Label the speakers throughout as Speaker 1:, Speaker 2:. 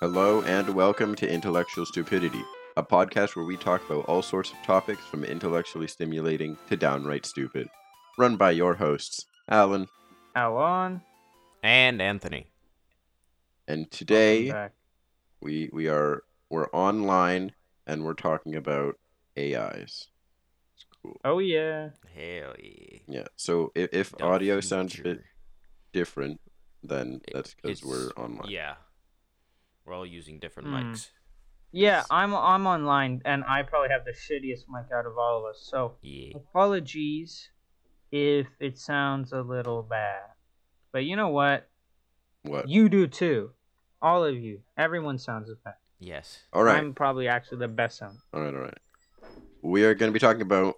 Speaker 1: Hello and welcome to Intellectual Stupidity, a podcast where we talk about all sorts of topics from intellectually stimulating to downright stupid. Run by your hosts, Alan,
Speaker 2: Alan.
Speaker 3: and Anthony.
Speaker 1: and today we we are we're online and we're talking about AIs. It's cool.
Speaker 2: Oh yeah.
Speaker 3: Hell yeah.
Speaker 1: Yeah. So if, if
Speaker 3: The
Speaker 1: audio sounds a bit different, then
Speaker 3: It-
Speaker 1: that's because we're online.
Speaker 3: Yeah. We're all using different
Speaker 2: Hmm.
Speaker 3: mics.
Speaker 2: Yeah, I'm I'm online and I probably have the shittiest mic out of all of us. So
Speaker 3: Yeah.
Speaker 2: apologies if it sounds a little bad. But you know what?
Speaker 1: What?
Speaker 2: You do too. All of you. Everyone sounds bad.
Speaker 3: Yes.
Speaker 1: All right.
Speaker 2: I'm probably actually the best sound.
Speaker 1: All right. All right. We are going to be talking about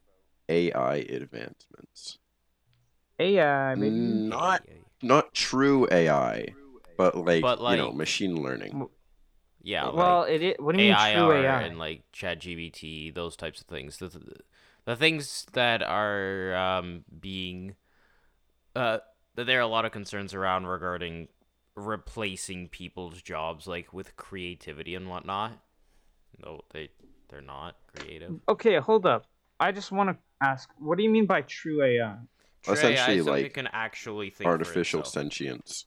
Speaker 1: AI advancements.
Speaker 2: AI, baby.
Speaker 1: Mm, Not not true AI, but like,
Speaker 3: But,
Speaker 1: you know, machine learning.
Speaker 3: Yeah.
Speaker 2: well,
Speaker 3: like
Speaker 2: it, it what do you mean true AI?
Speaker 3: and like ChatGPT, those types of things. The, the, the things that are um, being uh, that there are a lot of concerns around regarding replacing people's jobs, like with creativity and whatnot. No, they they're not creative.
Speaker 2: Okay, hold up. I just want to ask, what do you mean by true AI?
Speaker 3: True
Speaker 1: Essentially,
Speaker 3: AI is
Speaker 1: like,
Speaker 3: that can actually think
Speaker 1: Artificial sentience.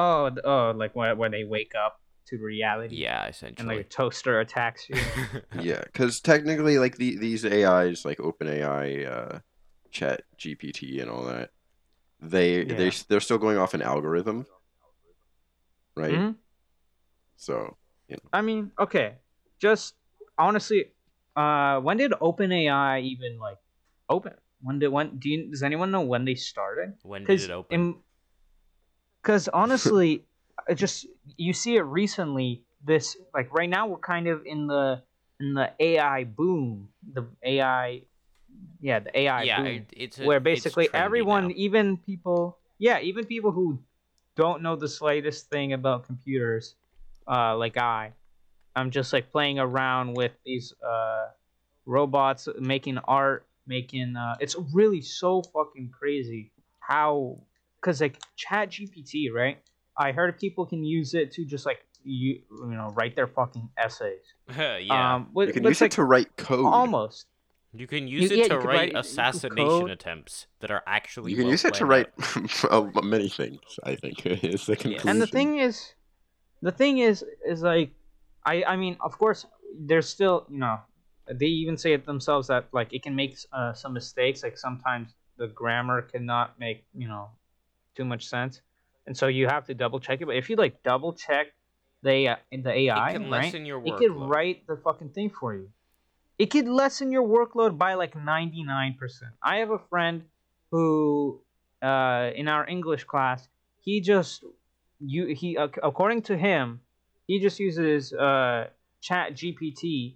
Speaker 2: Oh, oh, like when when they wake up to reality.
Speaker 3: Yeah, essentially.
Speaker 2: And like a toaster attacks you.
Speaker 1: Yeah, because technically, like the, these AIs, like OpenAI, uh, Chat GPT, and all that, they they
Speaker 2: Yeah.
Speaker 1: they're still going off an algorithm, right?
Speaker 2: Mhm.
Speaker 1: So
Speaker 2: I mean, okay, just honestly, uh, when did OpenAI even like open? When did when? Do you, does anyone know when they started?
Speaker 3: when did it open?
Speaker 2: Because honestly, it just you see it recently. This like right now we're kind of in the in the AI boom. The AI, yeah, the AI
Speaker 3: yeah,
Speaker 2: boom.
Speaker 3: it's a,
Speaker 2: where basically everyone,
Speaker 3: now.
Speaker 2: even people, yeah, even people who don't know the slightest thing about computers, uh, like I, I'm just like playing around with these uh, robots, making art, making. Uh, it's really so fucking crazy how, cause like Chat GPT, right? I heard people can use it to just like you, you know, write their fucking essays.
Speaker 3: yeah,
Speaker 2: Um, with,
Speaker 1: you can use
Speaker 2: like,
Speaker 1: it to write code.
Speaker 2: almost.
Speaker 3: you can use
Speaker 2: yeah,
Speaker 3: it
Speaker 2: you
Speaker 3: to write,
Speaker 2: write-
Speaker 3: assassination
Speaker 2: code.
Speaker 3: attempts that are actually.
Speaker 1: You can
Speaker 3: well
Speaker 1: use it to write
Speaker 3: out.
Speaker 1: uh, many things. I think is the conclusion.
Speaker 2: and the thing is the thing is is like i i mean of course there's still you know they even say it themselves that like it can make uh, some mistakes like sometimes the grammar cannot make you know too much sense. And so you have to double check it. But if you like double check the uh, in the ai it
Speaker 3: can
Speaker 2: right
Speaker 3: lessen your
Speaker 2: it could write the fucking thing for you. It could lessen your workload by like 99% i have a friend who uh, in our english class he just you he according to him he just uses uh chat gpt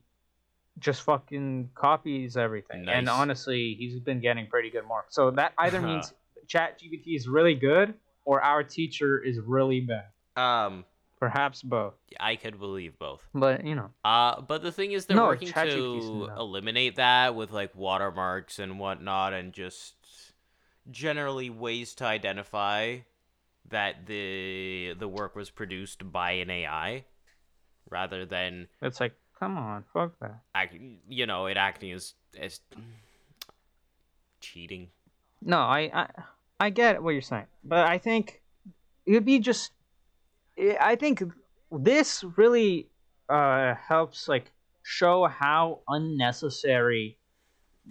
Speaker 2: just fucking copies everything. And honestly he's been getting pretty good marks. So that either means chat gpt is really good or our teacher is really bad?
Speaker 3: Um,
Speaker 2: perhaps both.
Speaker 3: I could believe both.
Speaker 2: but you know.
Speaker 3: Uh, but the thing is, they're
Speaker 2: No,
Speaker 3: working to eliminate that with like watermarks and whatnot, and just generally ways to identify that the the work was produced by an AI, rather than
Speaker 2: it's like come on fuck that.
Speaker 3: Act, you know it acting as as cheating.
Speaker 2: No, I, I I get what you're saying, but I think it would be just. I think this really uh, helps like show how unnecessary,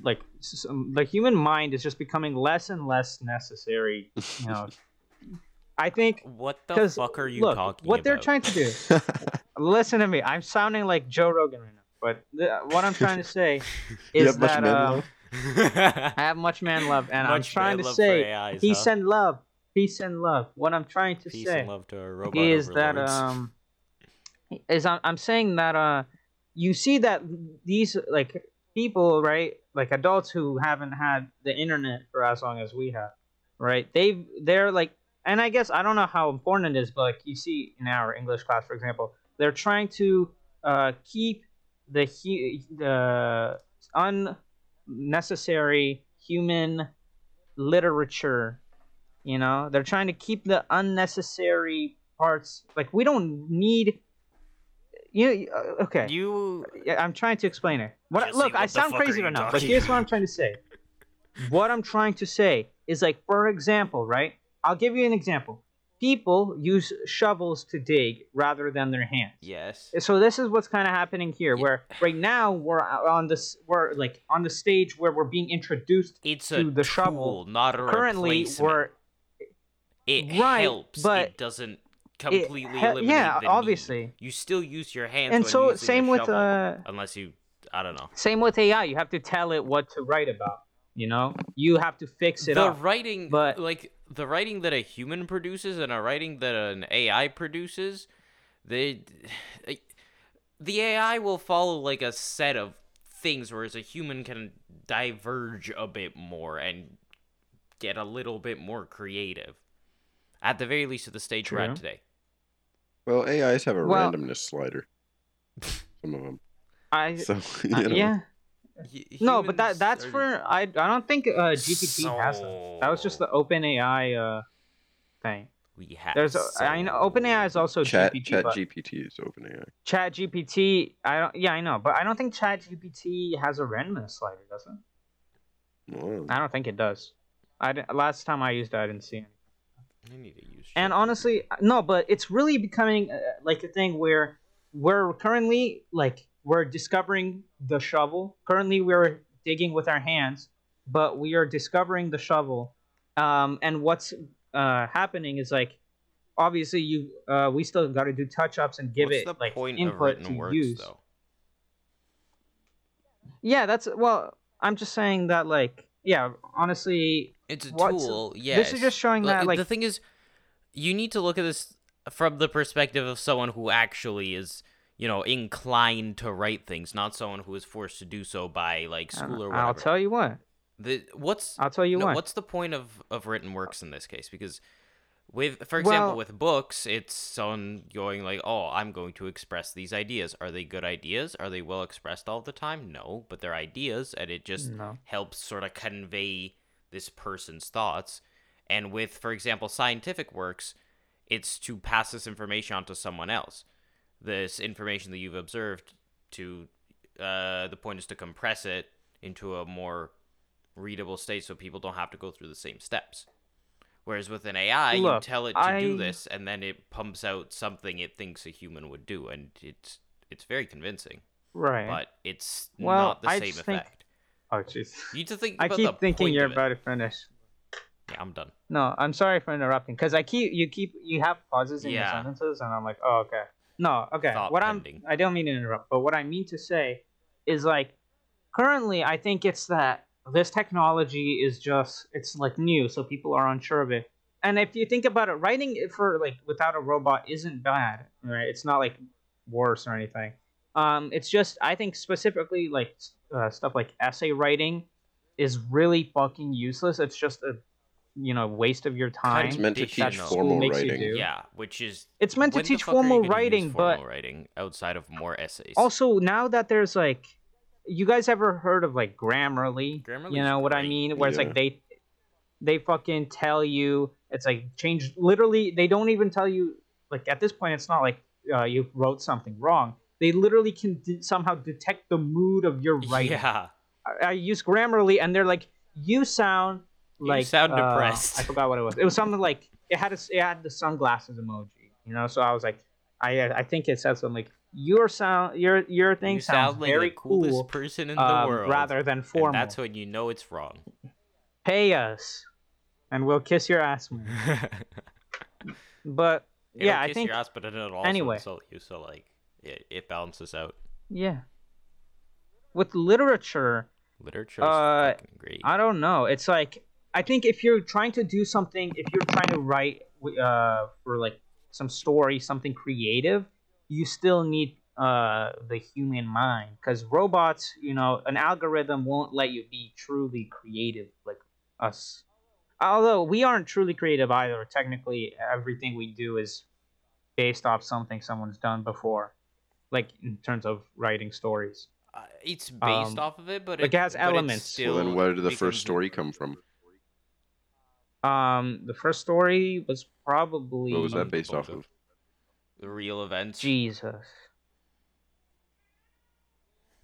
Speaker 2: like um, the human mind is just becoming less and less necessary. You know, I think
Speaker 3: What the fuck are you
Speaker 2: look
Speaker 3: talking
Speaker 2: what
Speaker 3: about?
Speaker 2: they're trying to do. Listen to me. I'm sounding like Joe Rogan right now, but the, what I'm trying to say is that uh? I have much man love, and I'm trying to say
Speaker 3: AIs,
Speaker 2: peace
Speaker 3: huh?
Speaker 2: and love, peace and love. What I'm trying to
Speaker 3: Peace
Speaker 2: say
Speaker 3: and love to our robot
Speaker 2: is that um, is I'm, I'm saying that uh, you see that these like people, right, like adults who haven't had the internet for as long as we have, right? They've they're like, and I guess I don't know how important it is, but like you see in our English class, for example, they're trying to uh, keep the hu- the unnecessary human literature. You know, they're trying to keep the unnecessary parts. Like we don't need. You uh, okay?
Speaker 3: You
Speaker 2: I'm trying to explain it. What?
Speaker 3: Jesse,
Speaker 2: look,
Speaker 3: what
Speaker 2: I sound crazy right now, but here's what I'm trying to say. What I'm trying to say is like, for example, right? I'll give you an example. People use shovels to dig rather than their hands.
Speaker 3: yes.
Speaker 2: So this is what's kind of happening here,
Speaker 3: Yeah.
Speaker 2: where right now we're on this, we're like on the stage where we're being introduced.
Speaker 3: It's
Speaker 2: to
Speaker 3: a
Speaker 2: the
Speaker 3: tool,
Speaker 2: shovel.
Speaker 3: not a
Speaker 2: Currently, we're
Speaker 3: it
Speaker 2: right,
Speaker 3: helps.
Speaker 2: but
Speaker 3: it doesn't completely
Speaker 2: he-
Speaker 3: eliminate
Speaker 2: yeah,
Speaker 3: the need.
Speaker 2: obviously.
Speaker 3: You still use your hands.
Speaker 2: and
Speaker 3: when
Speaker 2: so
Speaker 3: using
Speaker 2: same with
Speaker 3: shovel,
Speaker 2: uh,
Speaker 3: unless you, I don't know.
Speaker 2: same with AI. You have to tell it what to write about. You know, you have to fix it
Speaker 3: the
Speaker 2: up.
Speaker 3: writing,
Speaker 2: but-
Speaker 3: like the writing that a human produces and a writing that an AI produces, they, the AI will follow like a set of things, whereas a human can diverge a bit more and get a little bit more creative. At the very least, at the stage we're at today.
Speaker 1: Well, AIs have a
Speaker 2: Well-
Speaker 1: randomness slider. Some of them.
Speaker 2: I
Speaker 1: So you
Speaker 2: uh, yeah.
Speaker 3: Hu-
Speaker 2: No, but that that's
Speaker 3: are-
Speaker 2: for I. I don't think uh, GPT has that. That was just the OpenAI uh thing.
Speaker 3: we have.
Speaker 2: There's a, I know
Speaker 3: so-
Speaker 2: OpenAI is also
Speaker 1: Chat
Speaker 2: GPT,
Speaker 1: Chat
Speaker 2: but
Speaker 1: GPT is OpenAI.
Speaker 2: Chat GPT. I don't. Yeah, I know, but I don't think Chat GPT has a randomness slider, does it?
Speaker 1: Wow.
Speaker 2: I don't think it does. I didn't, last time I used it, I didn't see it.
Speaker 3: I need to use.
Speaker 2: And honestly, no, but it's really becoming uh, like a thing where we're currently like we're discovering the shovel. Currently, we're digging with our hands, but we are discovering the shovel. Um, and what's uh, happening is like, obviously, you uh, we still got to do touch ups and give
Speaker 3: What's
Speaker 2: it
Speaker 3: the
Speaker 2: like
Speaker 3: point of
Speaker 2: input to
Speaker 3: works,
Speaker 2: use.
Speaker 3: though?
Speaker 2: Yeah, that's well. I'm just saying that like, yeah, honestly,
Speaker 3: It's a tool. Yeah.
Speaker 2: this is just showing that like
Speaker 3: the thing is, you need to look at this from the perspective of someone who actually is, you know, inclined to write things, not someone who is forced to do so by like
Speaker 2: uh,
Speaker 3: school or whatever.
Speaker 2: I'll tell you what.
Speaker 3: the what's
Speaker 2: I'll tell you
Speaker 3: no,
Speaker 2: what.
Speaker 3: what's the point of of written works in this case? Because with, for example,
Speaker 2: Well-
Speaker 3: with books, it's someone going like, "Oh, I'm going to express these ideas. Are they good ideas? Are they well expressed all the time? No, but they're ideas, and it just
Speaker 2: No.
Speaker 3: helps sort of convey this person's thoughts. And with, for example, scientific works, it's to pass this information on to someone else. This information that you've observed to uh, the point is to compress it into a more readable state so people don't have to go through the same steps. Whereas with an AI, you tell it to do this, and then it pumps out something it thinks a human would do, and it's it's very convincing,
Speaker 2: Right.
Speaker 3: but it's
Speaker 2: Well,
Speaker 3: not the
Speaker 2: I
Speaker 3: same
Speaker 2: just think-
Speaker 3: effect.
Speaker 2: oh jeez.
Speaker 3: You to think.
Speaker 2: I keep thinking you're about to finish.
Speaker 3: Yeah, I'm done.
Speaker 2: No, I'm sorry for interrupting because I keep you keep you have pauses in your sentences, and I'm like, oh okay. No, okay.
Speaker 3: Thought
Speaker 2: what
Speaker 3: pending.
Speaker 2: I'm I don't mean to interrupt, but what I mean to say is like currently I think it's that this technology is just it's like new, so people are unsure of it. And if you think about it, writing it for like without a robot isn't bad, right? It's not like worse or anything. Um, it's just I think specifically like uh, stuff like essay writing is really fucking useless. It's just a you know waste of your time.
Speaker 1: It's meant to teach
Speaker 3: That
Speaker 1: formal
Speaker 2: school makes you
Speaker 1: writing.
Speaker 2: do.
Speaker 3: Yeah, which is
Speaker 2: It's meant to teach
Speaker 3: fuck are you
Speaker 2: formal writing, but
Speaker 3: formal writing outside of more essays.
Speaker 2: also now that there's like, you guys ever heard of like Grammarly?
Speaker 3: Grammarly's
Speaker 2: you know what I mean? Where it's like they, they fucking tell you it's like change. Literally, they don't even tell you like at this point. It's not like uh, you wrote something wrong. They literally can de- somehow detect the mood of your writing.
Speaker 3: yeah,
Speaker 2: I, I use Grammarly, and they're like, "You sound
Speaker 3: You
Speaker 2: like
Speaker 3: sound
Speaker 2: uh,
Speaker 3: depressed."
Speaker 2: I forgot what it was. It was something like it had a, it had the sunglasses emoji, you know. So I was like, I I think it said something like your sound your your thing
Speaker 3: you
Speaker 2: sounds
Speaker 3: sound like
Speaker 2: very
Speaker 3: the coolest
Speaker 2: cool,
Speaker 3: person in the
Speaker 2: um,
Speaker 3: world.
Speaker 2: rather than
Speaker 3: and
Speaker 2: formal.
Speaker 3: that's when you know it's wrong.
Speaker 2: Pay us, and we'll kiss your ass. But
Speaker 3: It'll
Speaker 2: yeah, I think
Speaker 3: your ass, but it'll also
Speaker 2: anyway.
Speaker 3: insult you. So like, it, it balances out.
Speaker 2: yeah. With literature,
Speaker 3: Literature
Speaker 2: Uh,
Speaker 3: great.
Speaker 2: I don't know. It's like I think if you're trying to do something, if you're trying to write uh, for like some story, something creative, you still need uh, the human mind because robots, you know, an algorithm won't let you be truly creative like us. Although we aren't truly creative either. Technically, everything we do is based off something someone's done before, like in terms of writing stories.
Speaker 3: Uh, it's based
Speaker 2: um,
Speaker 3: off of it, but
Speaker 2: like, it has
Speaker 3: but
Speaker 2: elements.
Speaker 3: Still
Speaker 1: Well, then where did the first story come from?
Speaker 2: Um, the first story was probably
Speaker 1: What was that based off
Speaker 3: of-
Speaker 1: of?
Speaker 3: the real events.
Speaker 2: Jesus.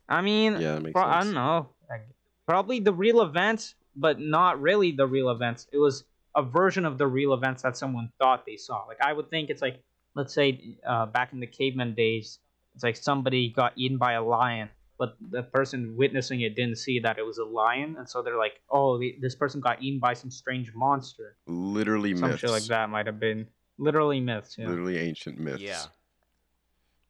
Speaker 2: I mean,
Speaker 1: Yeah, that makes
Speaker 2: pro- I don't know. Probably the real events, but not really the real events. It was a version of the real events that someone thought they saw. Like I would think it's like, let's say, uh, back in the caveman days, it's like somebody got eaten by a lion, but the person witnessing it didn't see that it was a lion, and so they're like, oh, the- this person got eaten by some strange monster.
Speaker 1: Literally
Speaker 2: Some
Speaker 1: myths.
Speaker 2: shit like that might have been literally myths. Yeah.
Speaker 1: Literally ancient myths.
Speaker 3: Yeah.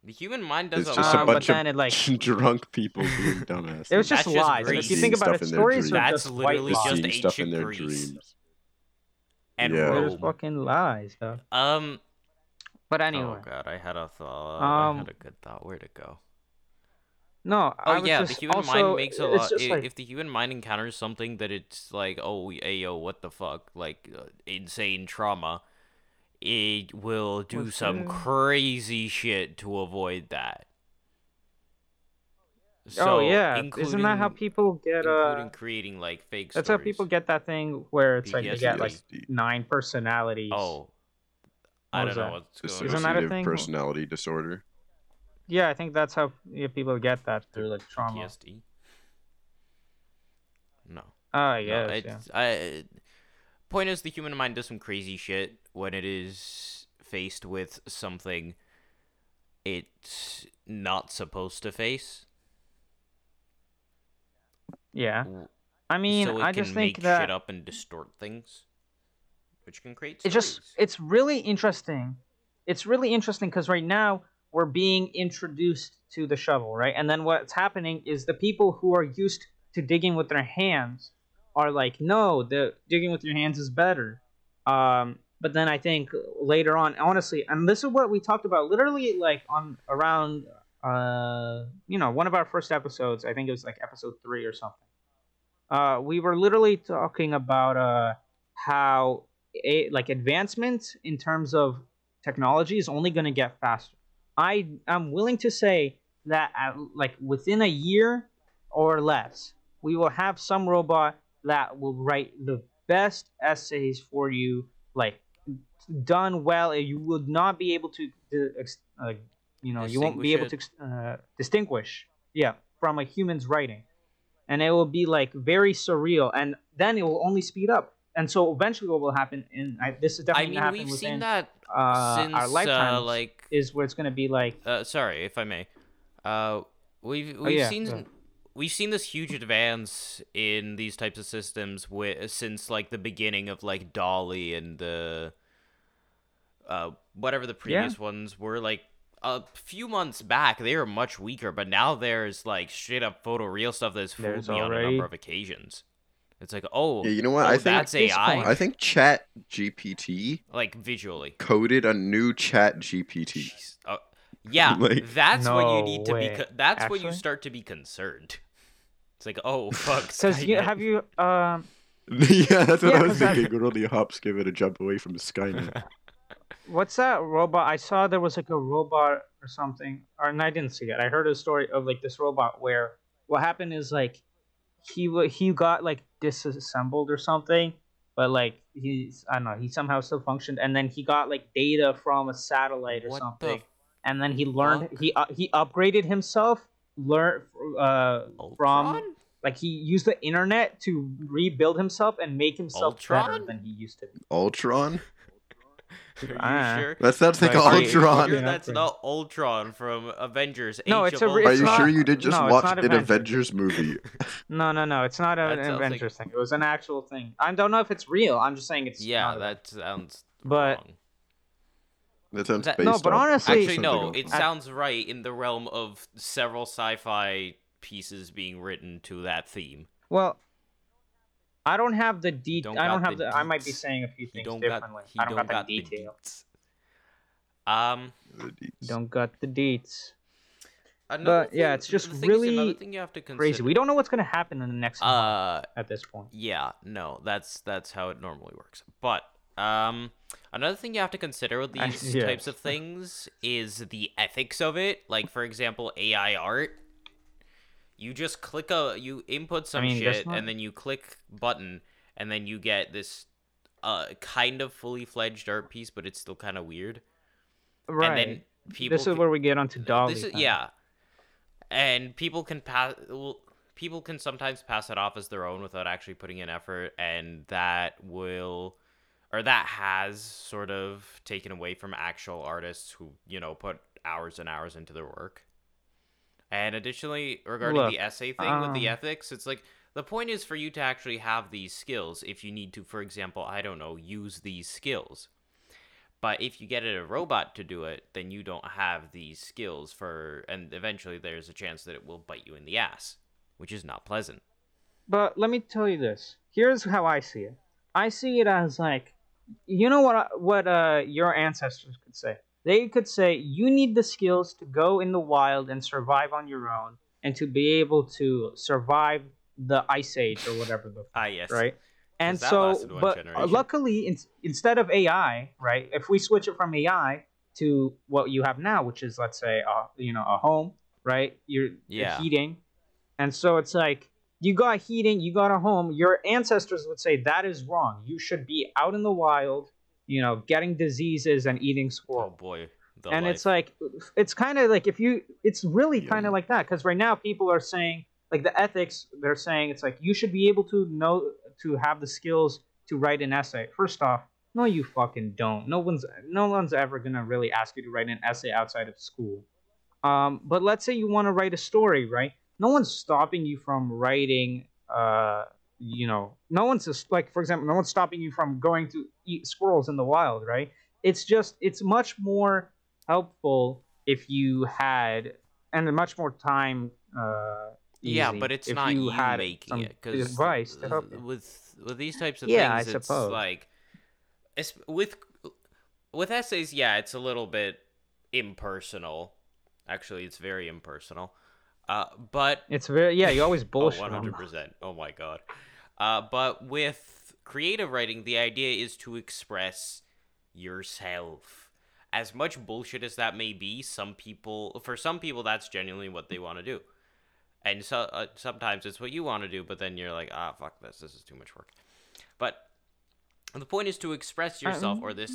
Speaker 3: The human mind does
Speaker 1: It's
Speaker 3: a
Speaker 1: just
Speaker 3: lot.
Speaker 1: a
Speaker 2: Um, but then
Speaker 1: of
Speaker 2: it, like-
Speaker 1: drunk people being dumbasses.
Speaker 2: It was just
Speaker 3: just
Speaker 2: lies. And if you think about
Speaker 1: stuff
Speaker 2: it,
Speaker 1: in their
Speaker 2: stories are
Speaker 1: dreams.
Speaker 3: That's
Speaker 2: just
Speaker 3: literally
Speaker 2: white
Speaker 1: Just
Speaker 3: just
Speaker 2: lies.
Speaker 1: stuff in
Speaker 3: ancient
Speaker 1: their
Speaker 3: Greece.
Speaker 1: dreams.
Speaker 3: and
Speaker 1: Yeah.
Speaker 3: Rome.
Speaker 2: just fucking lies, though.
Speaker 3: Um.
Speaker 2: But anyway.
Speaker 3: Oh god, I had a thought. I
Speaker 2: Um,
Speaker 3: had a good thought. Where'd it go?
Speaker 2: No. I
Speaker 3: Oh
Speaker 2: was
Speaker 3: yeah,
Speaker 2: just
Speaker 3: the human
Speaker 2: also,
Speaker 3: mind makes a lot.
Speaker 2: just
Speaker 3: i-
Speaker 2: like-
Speaker 3: If the human mind encounters something that it's like, oh, hey, yo, what the fuck, like uh, insane trauma, it will do
Speaker 2: What's
Speaker 3: some
Speaker 2: that?
Speaker 3: crazy shit to avoid that.
Speaker 2: oh
Speaker 3: So,
Speaker 2: yeah, isn't that how people get Uh,
Speaker 3: including
Speaker 2: uh?
Speaker 3: creating like fake
Speaker 2: That's how people get that thing where it's like you get like nine personalities.
Speaker 3: Oh, I don't
Speaker 2: was
Speaker 3: know
Speaker 2: that?
Speaker 3: what's going
Speaker 2: Isn't that a thing?
Speaker 1: personality disorder.
Speaker 2: Yeah, I think that's how yeah, people get that through like trauma.
Speaker 3: PTSD. No.
Speaker 2: Ah,
Speaker 3: no,
Speaker 2: guess. yeah.
Speaker 3: I, point is, the human mind does some crazy shit when it is faced with something it's not supposed to face.
Speaker 2: Yeah. I mean,
Speaker 3: so it
Speaker 2: I
Speaker 3: can
Speaker 2: just
Speaker 3: make
Speaker 2: think that
Speaker 3: shit up and distort things, which can create.
Speaker 2: it's just it's really interesting it's really interesting because right now we're being introduced to the shovel right? And then what's happening is the people who are used to digging with their hands are like no the digging with your hands is better. Um but then i think later on honestly and this is what we talked about literally like on around uh you know one of our first episodes i think it was like episode three or something. Uh we were literally talking about uh how a, like advancement in terms of technology is only going to get faster. I am willing to say that at, like within a year or less, we will have some robot that will write the best essays for you, like done well. You would not be able to, uh, you know, you won't be able to uh, distinguish, yeah, from a human's writing, and it will be like very surreal, and then it will only speed up. And so eventually, what will happen? in I, this is
Speaker 3: I
Speaker 2: definitely
Speaker 3: mean,
Speaker 2: gonna
Speaker 3: we've
Speaker 2: within
Speaker 3: seen that
Speaker 2: uh,
Speaker 3: since
Speaker 2: our lifetime
Speaker 3: uh, like
Speaker 2: is where it's gonna be like
Speaker 3: uh, sorry if I may. Uh, we've we've
Speaker 2: Oh, yeah,
Speaker 3: seen
Speaker 2: ahead.
Speaker 3: we've seen this huge advance in these types of systems wi- since like the beginning of like DALL-E and the uh whatever the previous ones were like a few months back they were much weaker but now there's like straight up photo real stuff that's fooled
Speaker 2: There's
Speaker 3: me on a number of occasions it's like oh
Speaker 1: Yeah, you know what?
Speaker 3: oh,
Speaker 1: I think
Speaker 3: that's AI
Speaker 2: point-
Speaker 1: I think Chat GPT
Speaker 3: like visually
Speaker 1: coded a new Chat GPT.
Speaker 3: Uh, yeah,
Speaker 1: Like-
Speaker 3: that's when you need to be. Co- that's when you start to be concerned. It's like, oh fuck.
Speaker 2: because you have you um
Speaker 1: yeah, that's what
Speaker 2: Yeah,
Speaker 1: I was
Speaker 2: 'cause I-
Speaker 1: thinking. Really hops give it a jump away from Skynet.
Speaker 2: what's that robot? I saw there was like a robot or something, or and I didn't see it. I heard a story of like this robot where what happened is like he he got like disassembled or something, but like he's I don't know he somehow still functioned, and then he got like data from a satellite or
Speaker 3: What the
Speaker 2: something, and then he learned
Speaker 3: fuck?
Speaker 2: he uh, he upgraded himself, learned uh from like he used the internet to rebuild himself and make himself better than he used to be.
Speaker 1: Ultron?
Speaker 3: Are you
Speaker 2: Ah.
Speaker 3: sure?
Speaker 1: That sounds like
Speaker 2: Like, are you-
Speaker 1: Ultron.
Speaker 3: Sure that's
Speaker 2: upgrade.
Speaker 3: not Ultron from Avengers.
Speaker 2: No,
Speaker 3: Age
Speaker 2: it's
Speaker 3: of
Speaker 2: a re-
Speaker 1: Are you
Speaker 2: not-
Speaker 1: sure you did just
Speaker 2: no,
Speaker 1: watch an
Speaker 2: Avengers.
Speaker 1: Avengers movie?
Speaker 2: No, no, no. It's not an
Speaker 3: sounds like-
Speaker 2: Avengers thing. It was an actual thing. I don't know if it's real. I'm just saying it's.
Speaker 3: Yeah,
Speaker 2: not a-
Speaker 3: that sounds
Speaker 2: But-
Speaker 3: wrong.
Speaker 1: That sounds
Speaker 3: That-
Speaker 1: based
Speaker 2: No, but honestly-
Speaker 3: Actually, no. It
Speaker 1: else.
Speaker 3: sounds right in the realm of several sci-fi pieces being written to that theme.
Speaker 2: Well, I don't have the de-
Speaker 3: don't
Speaker 2: I don't have
Speaker 3: the
Speaker 2: the. I might be saying a few
Speaker 3: He
Speaker 2: things
Speaker 3: don't
Speaker 2: differently.
Speaker 3: got.
Speaker 2: I don't,
Speaker 3: don't
Speaker 2: got,
Speaker 3: got
Speaker 2: the
Speaker 3: the
Speaker 2: detail.
Speaker 3: deets. Um.
Speaker 2: Don't got the deets.
Speaker 3: Another
Speaker 2: But, yeah, it's just
Speaker 3: thing
Speaker 2: really
Speaker 3: thing you have to.
Speaker 2: Crazy. We don't know what's gonna happen in the next month
Speaker 3: Uh,
Speaker 2: at this point.
Speaker 3: yeah, no, that's that's how it normally works. But um, another thing you have to consider with
Speaker 2: I-
Speaker 3: these
Speaker 2: yes.
Speaker 3: types of things is the ethics of it. Like, for example, AI art. You just click a, you input some
Speaker 2: mean,
Speaker 3: shit,
Speaker 2: not-
Speaker 3: and then you click button, and then you get this uh kind of fully fledged art piece, but it's still kind of weird.
Speaker 2: Right.
Speaker 3: And then people
Speaker 2: this is
Speaker 3: can-
Speaker 2: where we get onto DALL-E.
Speaker 3: this is, yeah, and people can pass. Well, people can sometimes pass it off as their own without actually putting in effort, and that will, or that has sort of taken away from actual artists who you know put hours and hours into their work. And additionally, regarding
Speaker 2: Look,
Speaker 3: the essay thing with the
Speaker 2: um,
Speaker 3: ethics, it's like the point is for you to actually have these skills if you need to, for example, I don't know, use these skills. But if you get a robot to do it, then you don't have these skills for, and eventually there's a chance that it will bite you in the ass, which is not pleasant.
Speaker 2: But let me tell you this. Here's how I see it. I see it as like, you know what? What uh, your ancestors could say. They could say you need the skills to go in the wild and survive on your own, and to be able to survive the ice age or whatever the
Speaker 3: Ah, yes.
Speaker 2: right? And so, but uh,
Speaker 3: generation.
Speaker 2: luckily, in, instead of AI, right? If we switch it from AI to what you have now, which is let's say, uh, you know, a home, right? You're, you're heating, and so it's like you got heating, you got a home. Your ancestors would say that is wrong. You should be out in the wild, you know, getting diseases and eating
Speaker 3: squirrels.
Speaker 2: Oh
Speaker 3: boy. The
Speaker 2: and
Speaker 3: life.
Speaker 2: it's like it's kind of like if you it's really
Speaker 1: Yeah.
Speaker 2: kind of like that because right now people are saying like the ethics they're saying it's like you should be able to know to have the skills to write an essay first off no you fucking don't no one's no one's ever gonna really ask you to write an essay outside of school um, but let's say you want to write a story right no one's stopping you from writing uh you know no one's just like for example no one's stopping you from going to eat squirrels in the wild right it's just it's much more helpful if you had and much more time uh
Speaker 3: yeah, but it's not
Speaker 2: you
Speaker 3: you,
Speaker 2: had
Speaker 3: making it because
Speaker 2: advice to help you.
Speaker 3: with with these types of
Speaker 2: Yeah, I
Speaker 3: things, it's
Speaker 2: suppose.
Speaker 3: like it's with with essays. Yeah, it's a little bit impersonal. Actually, it's very impersonal. Uh, but
Speaker 2: it's very yeah you always
Speaker 3: Oh,
Speaker 2: bullshit 'em.
Speaker 3: 100%. Oh my god. Uh, but with creative writing, the idea is to express yourself. As much bullshit as that may be, some people, for some people, that's genuinely what they want to do. And so uh, sometimes it's what you want to do, but then you're like, ah, fuck this. This is too much work. But the point is to express yourself or this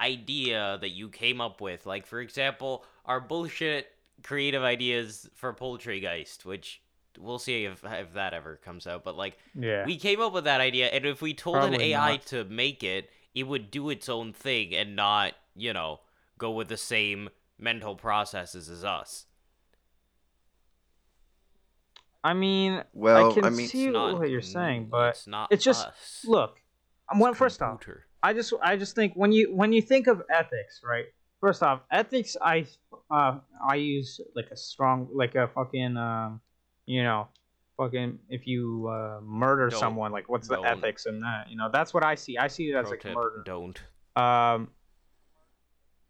Speaker 3: idea that you came up with. Like, for example, our bullshit creative ideas for Poultrygeist, which we'll see if, if that ever comes out. But, like,
Speaker 2: yeah
Speaker 3: we came up with that idea, and if we told an AI
Speaker 2: not.
Speaker 3: to make it, it would do its own thing and not, you know, go with the same mental processes as us.
Speaker 2: i mean
Speaker 1: Well,
Speaker 2: i can
Speaker 1: I mean-
Speaker 2: see
Speaker 3: not-
Speaker 2: what you're saying but
Speaker 3: it's not.
Speaker 2: it's just-
Speaker 3: us.
Speaker 2: look I'm one
Speaker 3: It's
Speaker 2: first off. I just I just think when you when you think of ethics, right? First off, ethics I uh I use like a strong like a fucking um you know fucking if you uh murder
Speaker 3: Don't-
Speaker 2: someone like what's the
Speaker 3: don't.
Speaker 2: ethics in that? You know, that's what I see. I see it as
Speaker 3: Pro
Speaker 2: like
Speaker 3: tip,
Speaker 2: murder.
Speaker 3: Don't.
Speaker 2: Um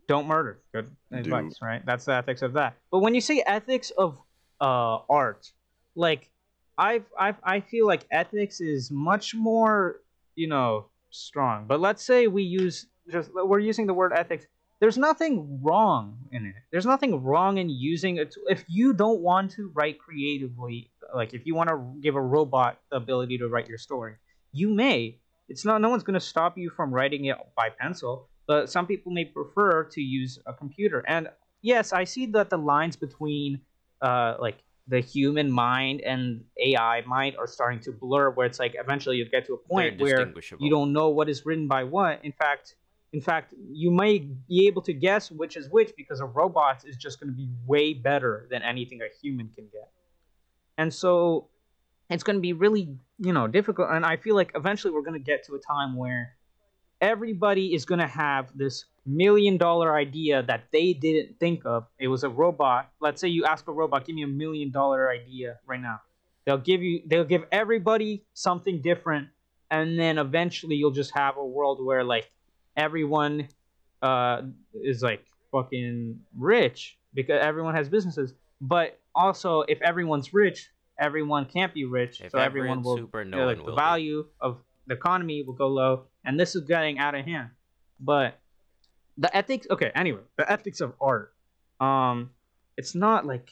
Speaker 2: don't murder. Good advice, right? That's the ethics of that. But when you say ethics of uh art, like I've I've I feel like ethics is much more, you know, strong. But let's say we use just we're using the word ethics. There's nothing wrong in it. There's nothing wrong in using it. If you don't want to write creatively, like if you want to give a robot the ability to write your story, you may. It's not. No one's going to stop you from writing it by pencil. But some people may prefer to use a computer. And yes, I see that the lines between, uh, like the human mind and AI mind are starting to blur. Where it's like eventually you get to a point where you don't know what is written by what. In fact, in fact, you may be able to guess which is which because a robot is just going to be way better than anything a human can get. And so it's going to be really, you know, difficult. And I feel like eventually we're going to get to a time where everybody is going to have this million dollar idea that they didn't think of. It was a robot. Let's say you ask a robot, give me a million dollar idea right now. They'll give you they'll give everybody something different and then eventually you'll just have a world where like everyone uh is like fucking rich because everyone has businesses. But also if everyone's rich, everyone can't be rich.
Speaker 3: If
Speaker 2: so everyone
Speaker 3: everyone's
Speaker 2: will
Speaker 3: super, no
Speaker 2: you know, like the
Speaker 3: will be.
Speaker 2: value of the economy will go low and this is getting out of hand. But the ethics okay, anyway, the ethics of art. Um it's not like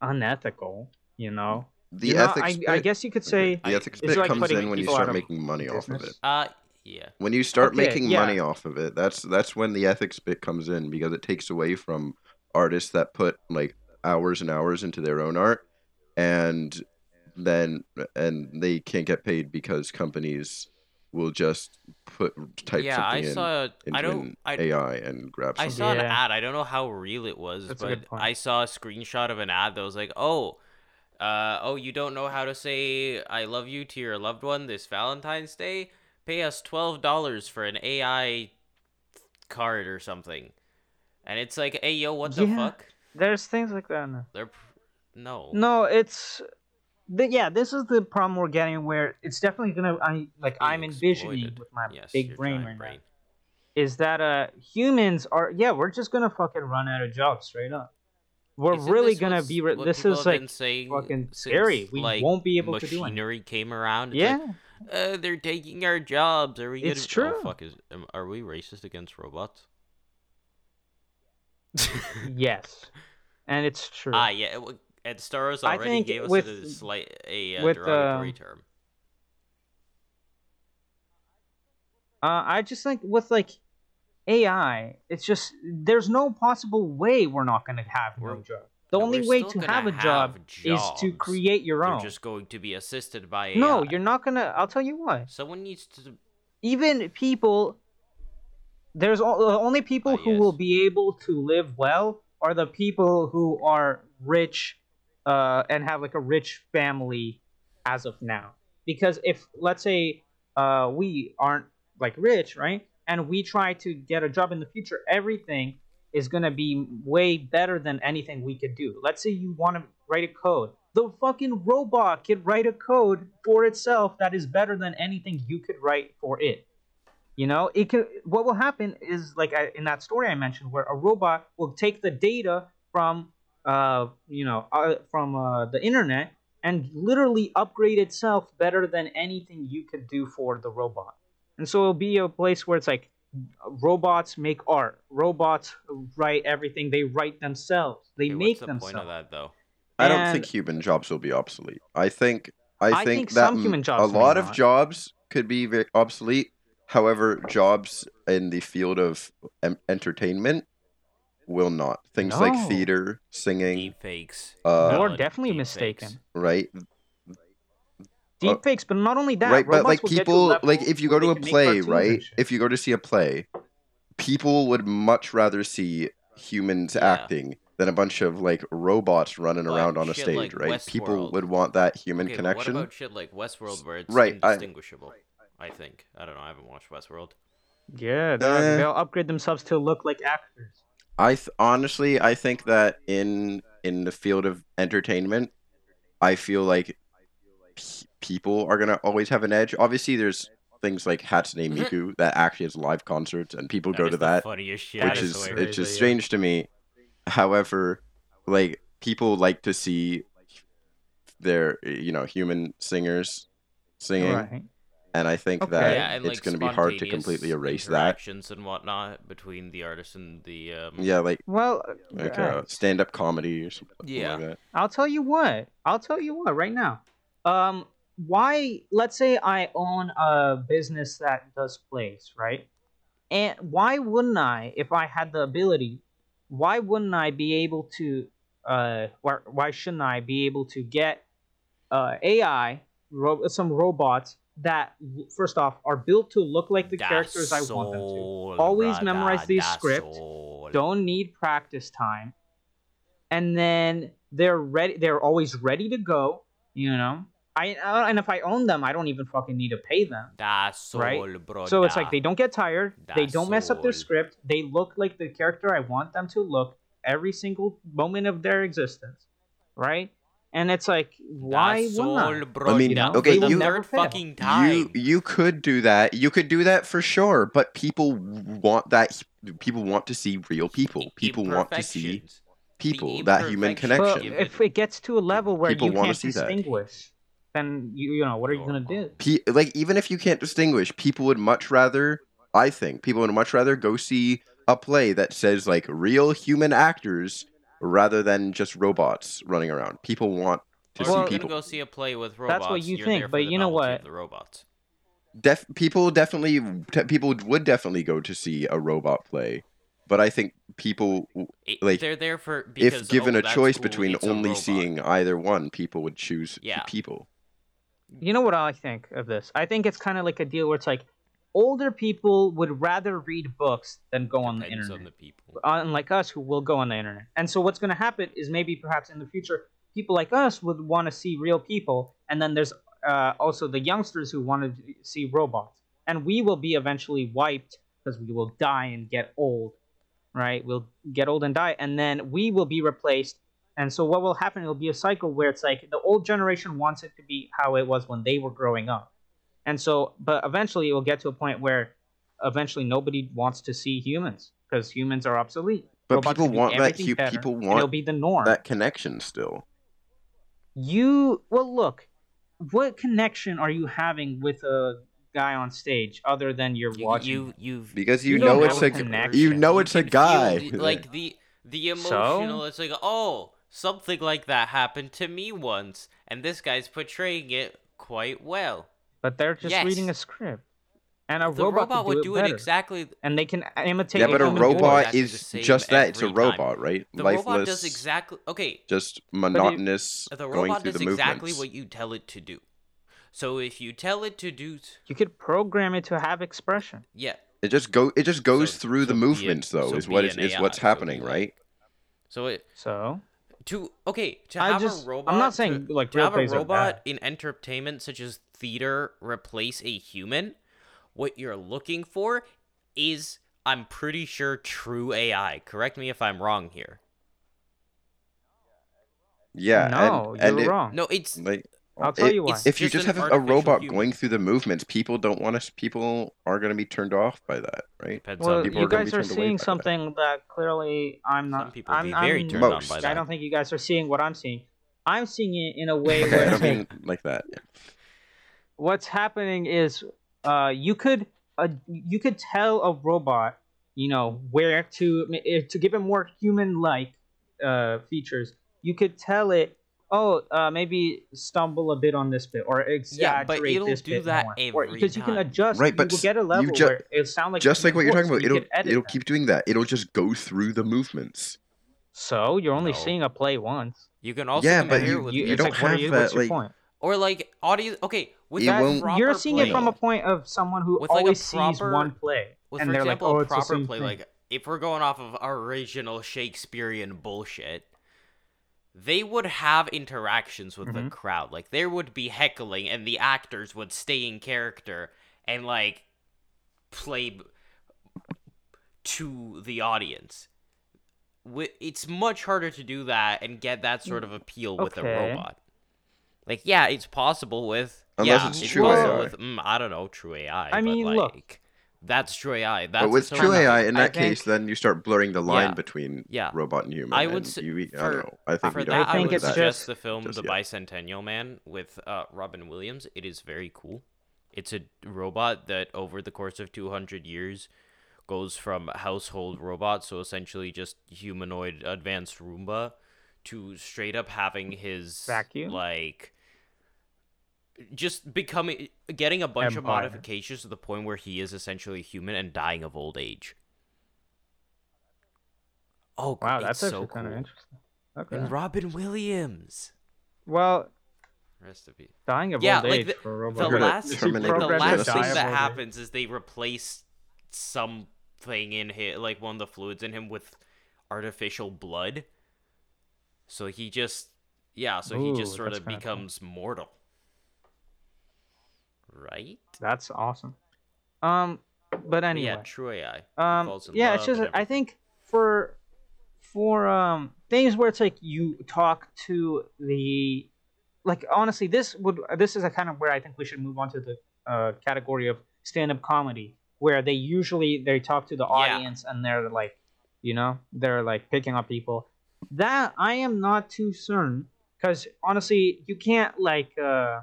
Speaker 2: unethical, you know.
Speaker 1: The
Speaker 2: You're not-
Speaker 1: ethics.
Speaker 2: I, I
Speaker 1: bit-
Speaker 2: guess you could say
Speaker 1: the ethics
Speaker 2: it's
Speaker 1: bit
Speaker 2: like
Speaker 1: comes in when you start making money off of it.
Speaker 3: Uh, yeah.
Speaker 1: When you start
Speaker 2: Okay,
Speaker 1: making
Speaker 2: yeah.
Speaker 1: money off of it, that's that's when the ethics bit comes in because it takes away from artists that put like hours and hours into their own art and then and they can't get paid because companies will just put type
Speaker 3: yeah, I
Speaker 1: something in
Speaker 3: saw.
Speaker 1: into
Speaker 3: I don't.
Speaker 1: an
Speaker 3: I,
Speaker 1: AI and grab
Speaker 3: I
Speaker 1: something.
Speaker 3: saw an
Speaker 2: Yeah.
Speaker 3: ad. I don't know how real it was,
Speaker 2: That's
Speaker 3: but. I saw a screenshot of an ad that was like, "Oh, uh, oh, you don't know how to say I love you to your loved one this Valentine's Day? Pay us twelve dollars for an AI card or something." And it's like, "Hey, yo, what the
Speaker 2: Yeah.
Speaker 3: fuck?"
Speaker 2: There's things like that. now.
Speaker 3: They're no.
Speaker 2: No, it's the, yeah. This is the problem we're getting where it's definitely gonna. I like
Speaker 3: being
Speaker 2: I'm envisioning
Speaker 3: exploited.
Speaker 2: with my
Speaker 3: Yes,
Speaker 2: big brain right
Speaker 3: brain.
Speaker 2: now is that uh humans are yeah we're just gonna fucking run out of jobs straight up. We're
Speaker 3: Isn't
Speaker 2: really gonna be. Re- this is
Speaker 3: have
Speaker 2: like fucking scary. We
Speaker 3: like,
Speaker 2: won't be able to do anything.
Speaker 3: machinery came around. It's
Speaker 2: Yeah,
Speaker 3: like, uh, they're taking our jobs. Are we?
Speaker 2: It's
Speaker 3: gonna...
Speaker 2: true.
Speaker 3: Oh, fuck! Is are we racist against robots?
Speaker 2: yes, and it's true.
Speaker 3: ah, yeah. it w- And Star Wars
Speaker 2: I
Speaker 3: already gave us
Speaker 2: with-
Speaker 3: a slight a uh,
Speaker 2: with,
Speaker 3: derogatory
Speaker 2: um,
Speaker 3: term.
Speaker 2: Uh, I just think with like AI, it's just there's no possible way we're not gonna have no
Speaker 3: We're-
Speaker 2: job. The
Speaker 3: No,
Speaker 2: only way to have a job is to create your
Speaker 3: They're
Speaker 2: own.
Speaker 3: just going to be assisted by AI.
Speaker 2: No, you're not gonna. I'll tell you what.
Speaker 3: Someone needs to.
Speaker 2: Even people, there's o- the only people
Speaker 3: Ah,
Speaker 2: who will be able to live well are the people who are rich, uh, and have like a rich family as of now. Because if let's say, uh, we aren't like rich, right, and we try to get a job in the future, everything is gonna be way better than anything we could do. Let's say you want to write a code. The fucking robot could write a code for itself that is better than anything you could write for it. You know, it could. What will happen is like I, in that story I mentioned, where a robot will take the data from, uh, you know, uh, from uh, the internet and literally upgrade itself better than anything you could do for the robot. And so it'll be a place where it's like robots make art, robots write everything. They write themselves. They
Speaker 3: Okay,
Speaker 2: make
Speaker 3: what's the
Speaker 2: themselves.
Speaker 3: point of that though?
Speaker 1: I don't think human jobs will be obsolete. I think I,
Speaker 2: I
Speaker 1: think,
Speaker 2: think
Speaker 1: that
Speaker 2: some human
Speaker 1: a
Speaker 2: jobs may
Speaker 1: lot of
Speaker 2: not.
Speaker 1: jobs could be very obsolete. However, jobs in the field of em- entertainment will not. Things like theater, singing,
Speaker 3: Deep fakes.
Speaker 1: uh,
Speaker 2: You're definitely
Speaker 3: deep
Speaker 2: mistaken.
Speaker 3: fakes.
Speaker 1: right?
Speaker 2: Deepfakes, but not only that,
Speaker 1: right, but like
Speaker 2: will get to a
Speaker 1: people, like if you go to a play, right? If you go to see a play, people would much rather see humans
Speaker 3: Yeah.
Speaker 1: acting than a bunch of like robots running
Speaker 3: But
Speaker 1: around on a stage,
Speaker 3: like
Speaker 1: right? People would want that human
Speaker 3: Okay,
Speaker 1: connection.
Speaker 3: what about shit like Westworld where it's
Speaker 1: Right, I-
Speaker 3: indistinguishable? I, think. I don't know. I haven't watched Westworld.
Speaker 2: Yeah, they'll,
Speaker 1: Uh,
Speaker 2: they'll upgrade themselves to look like actors.
Speaker 1: I th- honestly, I think that in in the field of entertainment, I feel like p- people are gonna always have an edge. Obviously, there's things like Hatsune Miku that actually has live concerts, and people go
Speaker 3: is
Speaker 1: to
Speaker 3: the
Speaker 1: that,
Speaker 3: funniest shit.
Speaker 1: Which
Speaker 3: I
Speaker 2: is
Speaker 1: is
Speaker 3: swear.
Speaker 2: crazy,
Speaker 1: it's just
Speaker 2: yeah.
Speaker 1: strange to me. However, like people like to see their you know human singers singing,
Speaker 2: Right.
Speaker 1: and I think
Speaker 2: Okay.
Speaker 1: that
Speaker 3: yeah, and
Speaker 1: it's
Speaker 3: like
Speaker 1: going to be hard to completely erase that.
Speaker 3: interactions and whatnot between the artist and the um,
Speaker 1: Yeah, like
Speaker 2: Well,
Speaker 1: like
Speaker 2: uh,
Speaker 1: uh, stand up comedy or something
Speaker 3: Yeah.
Speaker 1: like that.
Speaker 2: I'll tell you what. I'll tell you what right now. Um, why? Let's say I own a business that does plays, right? And why wouldn't I, if I had the ability, why wouldn't I be able to? Uh, why, why shouldn't I be able to get uh, AI, ro- some robots that, first off, are built to look like the characters I want them to. Always
Speaker 3: brother,
Speaker 2: memorize these scripts. Don't need practice time and then they're ready they're always ready to go you know i uh, and if i own them i don't even fucking need to pay them
Speaker 3: Das Soul,
Speaker 2: Right?
Speaker 3: brother.
Speaker 2: so it's like they don't get tired they don't mess up their script they look like the character i want them to look every single moment of their existence right and it's like why
Speaker 3: Das
Speaker 2: wouldn't I?
Speaker 3: Soul, brother.
Speaker 1: mean,
Speaker 2: know,
Speaker 1: okay, you-
Speaker 3: third
Speaker 2: fail.
Speaker 3: fucking time.
Speaker 1: You you could do that. You could do that for sure. But people want that. People want to see real people. People want to see people. That human
Speaker 3: imperfections
Speaker 2: But
Speaker 1: connection.
Speaker 2: if it gets to a level where
Speaker 1: People
Speaker 2: you
Speaker 1: wanna
Speaker 2: can't
Speaker 1: see that.
Speaker 2: Distinguish then you you know what are you gonna do
Speaker 1: Pe- like even if you can't distinguish, people would much rather. I think people would much rather go see a play that says like real human actors rather than just robots running around. People want to
Speaker 3: Or
Speaker 1: see
Speaker 3: if
Speaker 2: Well-
Speaker 3: you're
Speaker 1: people.
Speaker 3: go see a play with robots.
Speaker 2: That's what you
Speaker 3: you're
Speaker 2: think, but you know what?
Speaker 3: The robots.
Speaker 1: Def- people definitely te- people would definitely go to see a robot play but I think people, Like,
Speaker 3: they're there for because
Speaker 1: if given
Speaker 3: oh,
Speaker 1: a choice
Speaker 3: cool,
Speaker 1: between
Speaker 3: it's a
Speaker 1: only seeing either one, people would choose
Speaker 3: Yeah.
Speaker 1: people.
Speaker 2: You know what I think of this? I think it's kind of like a deal where it's like older people would rather read books than go on the
Speaker 3: Depends
Speaker 2: internet.
Speaker 3: on the people.
Speaker 2: unlike us who will go on the internet. And so what's going to happen is maybe perhaps in the future, people like us would want to see real people, and then there's uh, also the youngsters who want to see robots, and we will be eventually wiped because we will die and get old, right? We'll get old and die, and then we will be replaced. And so what will happen? It'll be a cycle where it's like the old generation wants it to be how it was when they were growing up, and so but eventually it will get to a point where eventually nobody wants to see humans because humans are obsolete.
Speaker 1: But
Speaker 2: Robots
Speaker 1: people want that. hu-
Speaker 2: better,
Speaker 1: people
Speaker 2: and it'll
Speaker 1: want
Speaker 2: be the norm.
Speaker 1: that connection still.
Speaker 2: You well, look, what connection are you having with a guy on stage other than you're
Speaker 3: You,
Speaker 2: watching?
Speaker 3: you you've
Speaker 1: Because you,
Speaker 2: You
Speaker 1: know it's
Speaker 2: a
Speaker 1: a you know it's a
Speaker 3: can feel
Speaker 1: guy.
Speaker 3: the- like the the
Speaker 2: So?
Speaker 3: emotional it's like oh something like that happened to me once and this guy's portraying it quite well
Speaker 2: but they're just
Speaker 3: Yes.
Speaker 2: reading a script, and a
Speaker 3: the
Speaker 2: robot,
Speaker 3: robot would
Speaker 2: do
Speaker 3: do
Speaker 2: it
Speaker 3: it exactly
Speaker 2: and they can imitate.
Speaker 1: yeah, but a
Speaker 3: robot
Speaker 2: voice.
Speaker 1: robot
Speaker 3: Exactly the
Speaker 1: is just that. It's a
Speaker 3: every time.
Speaker 1: robot, right?
Speaker 3: the
Speaker 1: Lifeless,
Speaker 3: robot does exactly okay
Speaker 1: just monotonous,
Speaker 3: the
Speaker 1: going
Speaker 3: robot
Speaker 1: through
Speaker 3: does
Speaker 1: the
Speaker 3: exactly
Speaker 1: movements.
Speaker 3: what you tell it to do so if you tell it to do
Speaker 2: You could program it to have expression.
Speaker 3: yeah
Speaker 1: It just go. It just goes
Speaker 3: So-
Speaker 1: through the
Speaker 3: so be it-
Speaker 1: movements, though.
Speaker 3: so
Speaker 1: is what is, is what's happening,
Speaker 3: like-
Speaker 1: right?
Speaker 3: so it
Speaker 2: So
Speaker 3: to okay to
Speaker 2: I
Speaker 3: have
Speaker 2: just-
Speaker 3: a
Speaker 2: I'm not saying,
Speaker 3: to,
Speaker 2: like,
Speaker 3: to
Speaker 2: real
Speaker 3: have a
Speaker 2: plays are
Speaker 3: robot
Speaker 2: bad.
Speaker 3: in entertainment such as theater replace a human what you're looking for is i'm pretty sure true ai correct me if i'm wrong here
Speaker 1: Yeah.
Speaker 2: no,
Speaker 1: and, and
Speaker 2: you're
Speaker 1: it-
Speaker 2: wrong.
Speaker 3: no it's
Speaker 1: Like,
Speaker 2: I'll tell
Speaker 1: it-
Speaker 2: you why.
Speaker 1: If you
Speaker 3: just
Speaker 1: just have a robot
Speaker 3: human.
Speaker 1: going through the movements, people don't want to. People are going to be turned off by that, right?
Speaker 3: depends
Speaker 2: Well, you
Speaker 1: are
Speaker 2: guys are seeing
Speaker 1: by that.
Speaker 2: something that clearly I'm not.
Speaker 3: some people
Speaker 2: I'm,
Speaker 3: be very
Speaker 2: I'm,
Speaker 3: turned on
Speaker 1: Most.
Speaker 3: by
Speaker 2: I don't think you guys are seeing what I'm seeing. I'm seeing it in a way where
Speaker 1: I
Speaker 2: like,
Speaker 1: mean, like that. Yeah.
Speaker 2: what's happening is uh, you could uh, you could tell a robot, you know, where to eh, to give it more human-like uh, features. You could tell it, oh, uh, maybe stumble a bit on this bit or exaggerate
Speaker 3: Yeah, but it'll
Speaker 2: this
Speaker 3: do
Speaker 2: bit
Speaker 3: that
Speaker 2: more.
Speaker 3: every
Speaker 2: or, because you can adjust.
Speaker 1: Right,
Speaker 2: you
Speaker 1: but
Speaker 2: will get a level
Speaker 1: ju-
Speaker 2: where it'll sound like
Speaker 1: just like what you're talking
Speaker 2: voice,
Speaker 1: about,
Speaker 2: you
Speaker 1: it'll it'll
Speaker 2: that.
Speaker 1: keep doing that. It'll just go through the movements.
Speaker 2: So you're only
Speaker 3: No.
Speaker 2: seeing a play once.
Speaker 3: you can also
Speaker 1: Yeah, but you-
Speaker 3: with
Speaker 2: you,
Speaker 1: you don't
Speaker 2: like,
Speaker 1: have
Speaker 2: you,
Speaker 1: that, like-
Speaker 2: point?
Speaker 3: or like audio okay with
Speaker 1: It
Speaker 3: that
Speaker 2: You're seeing
Speaker 3: play,
Speaker 2: it from a point of someone who
Speaker 3: With, like, a
Speaker 2: always sees one play,
Speaker 3: with
Speaker 2: and
Speaker 3: for
Speaker 2: they're
Speaker 3: example
Speaker 2: like, "Oh,
Speaker 3: a
Speaker 2: it's the
Speaker 3: proper
Speaker 2: same
Speaker 3: play
Speaker 2: thing."
Speaker 3: like if we're going off of original shakespearean bullshit they would have interactions with the
Speaker 2: Mhm.
Speaker 3: crowd like there would be heckling and the actors would stay in character and like play b- to the audience it's much harder to do that and get that sort of appeal with a robot like yeah it's possible with
Speaker 1: Unless
Speaker 3: yeah,
Speaker 1: it's
Speaker 3: it's
Speaker 1: true
Speaker 3: possible
Speaker 1: AI.
Speaker 3: with mm, i don't know true ai
Speaker 2: I
Speaker 3: but,
Speaker 2: mean,
Speaker 3: like,
Speaker 2: look.
Speaker 3: That's true ai that's
Speaker 1: but with true
Speaker 3: own
Speaker 1: AI,
Speaker 3: thing.
Speaker 1: in
Speaker 2: I
Speaker 1: that case,
Speaker 2: think-
Speaker 1: then you start blurring the line
Speaker 3: Yeah.
Speaker 1: between
Speaker 3: Yeah.
Speaker 1: robot and human.
Speaker 3: I would
Speaker 1: and
Speaker 3: say-
Speaker 1: you, I
Speaker 3: for-
Speaker 1: don't know. I think
Speaker 3: for that.
Speaker 2: I think
Speaker 3: I would
Speaker 1: do
Speaker 2: it's
Speaker 1: that.
Speaker 3: suggest
Speaker 2: just-
Speaker 3: the film
Speaker 1: just
Speaker 3: The
Speaker 1: yet.
Speaker 3: Bicentennial Man with uh, Robin Williams. It is very cool. It's a robot that, over the course of 200 years, goes from household robot, so essentially just humanoid advanced Roomba, to straight up having his
Speaker 2: Vacuum?
Speaker 3: like just becoming getting a bunch of modifications to the point where he is essentially human and dying of old age. Oh,
Speaker 2: Wow,
Speaker 3: it's
Speaker 2: that's
Speaker 3: so cool.
Speaker 2: kind of interesting. Okay.
Speaker 3: And Robin Williams.
Speaker 2: Well,
Speaker 3: Rest in peace.
Speaker 2: dying of
Speaker 3: Yeah,
Speaker 2: old
Speaker 3: like
Speaker 2: age
Speaker 3: the,
Speaker 2: for a robot.
Speaker 3: the last, like, the last thing that happens is they replace something in him, like one of the fluids in him, with artificial blood. So he just, yeah, so he just sort of
Speaker 2: kinda cool.
Speaker 3: becomes mortal. Right?
Speaker 2: That's awesome. Um, but anyway,
Speaker 3: Yeah, true AI.
Speaker 2: um, yeah, it's just I think for for um things where it's like you talk to the like honestly this would this is a kind of where I think we should move on to the uh, category of stand-up comedy where they usually they talk to the
Speaker 3: Yeah.
Speaker 2: audience and they're like you know they're like picking up people that I am not too certain because honestly you can't like uh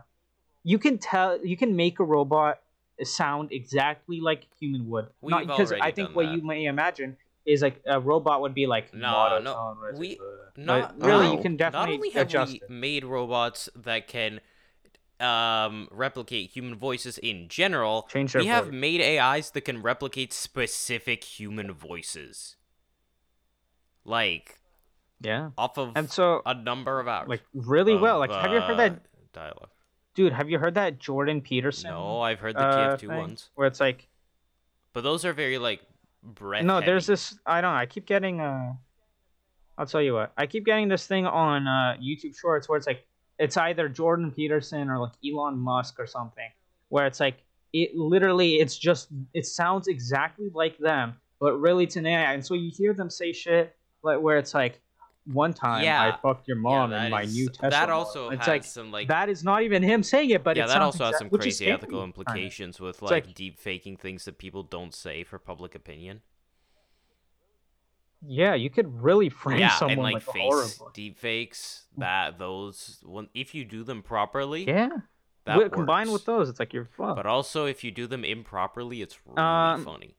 Speaker 2: you can tell you can make a robot sound exactly like a human would
Speaker 3: We've
Speaker 2: not because I think what
Speaker 3: that.
Speaker 2: you may imagine is like a robot would be like
Speaker 3: No, no, we- Not
Speaker 2: but really
Speaker 1: no.
Speaker 2: you can definitely Not
Speaker 3: only have
Speaker 2: adjust
Speaker 3: we
Speaker 2: it.
Speaker 3: made robots that can um, replicate human voices in general,
Speaker 2: Change
Speaker 3: we have
Speaker 2: voice.
Speaker 3: made AIs that can replicate specific human voices. like
Speaker 2: Yeah.
Speaker 3: off of
Speaker 2: And so
Speaker 3: a number of hours.
Speaker 2: like really well. Like have you heard that
Speaker 3: uh, dialogue?
Speaker 2: Dude, have you heard that Jordan Peterson?
Speaker 3: No, I've heard the
Speaker 2: uh,
Speaker 3: TF2
Speaker 2: thing?
Speaker 3: ones,
Speaker 2: Where it's like
Speaker 3: but those are very like breath.
Speaker 2: No, there's this I don't know, I keep getting uh I'll tell you what. I keep getting this thing on uh YouTube Shorts where it's like it's either Jordan Peterson or like Elon Musk or something where it's like it literally it's just it sounds exactly like them, but really it's an AI. And so you hear them say shit like where it's like one time
Speaker 3: Yeah.
Speaker 2: I fucked your mom
Speaker 3: that
Speaker 2: in my
Speaker 3: is-
Speaker 2: new Tesla.
Speaker 3: That
Speaker 2: model.
Speaker 3: also
Speaker 2: it's
Speaker 3: has
Speaker 2: like
Speaker 3: some like
Speaker 2: that is not even him saying it, but
Speaker 3: yeah,
Speaker 2: it
Speaker 3: that also has
Speaker 2: exact-
Speaker 3: some crazy ethical implications with like,
Speaker 2: like-
Speaker 3: deep faking things that people don't say for public opinion.
Speaker 2: Yeah, you could really frame
Speaker 3: yeah,
Speaker 2: someone
Speaker 3: and like
Speaker 2: like
Speaker 3: face
Speaker 2: horribly.
Speaker 3: deep fakes that those when if you do them properly,
Speaker 2: Yeah.
Speaker 3: that
Speaker 2: Wi- combined with those, it's like you're fucked.
Speaker 3: But also if you do them improperly, it's really
Speaker 2: Um,
Speaker 3: funny.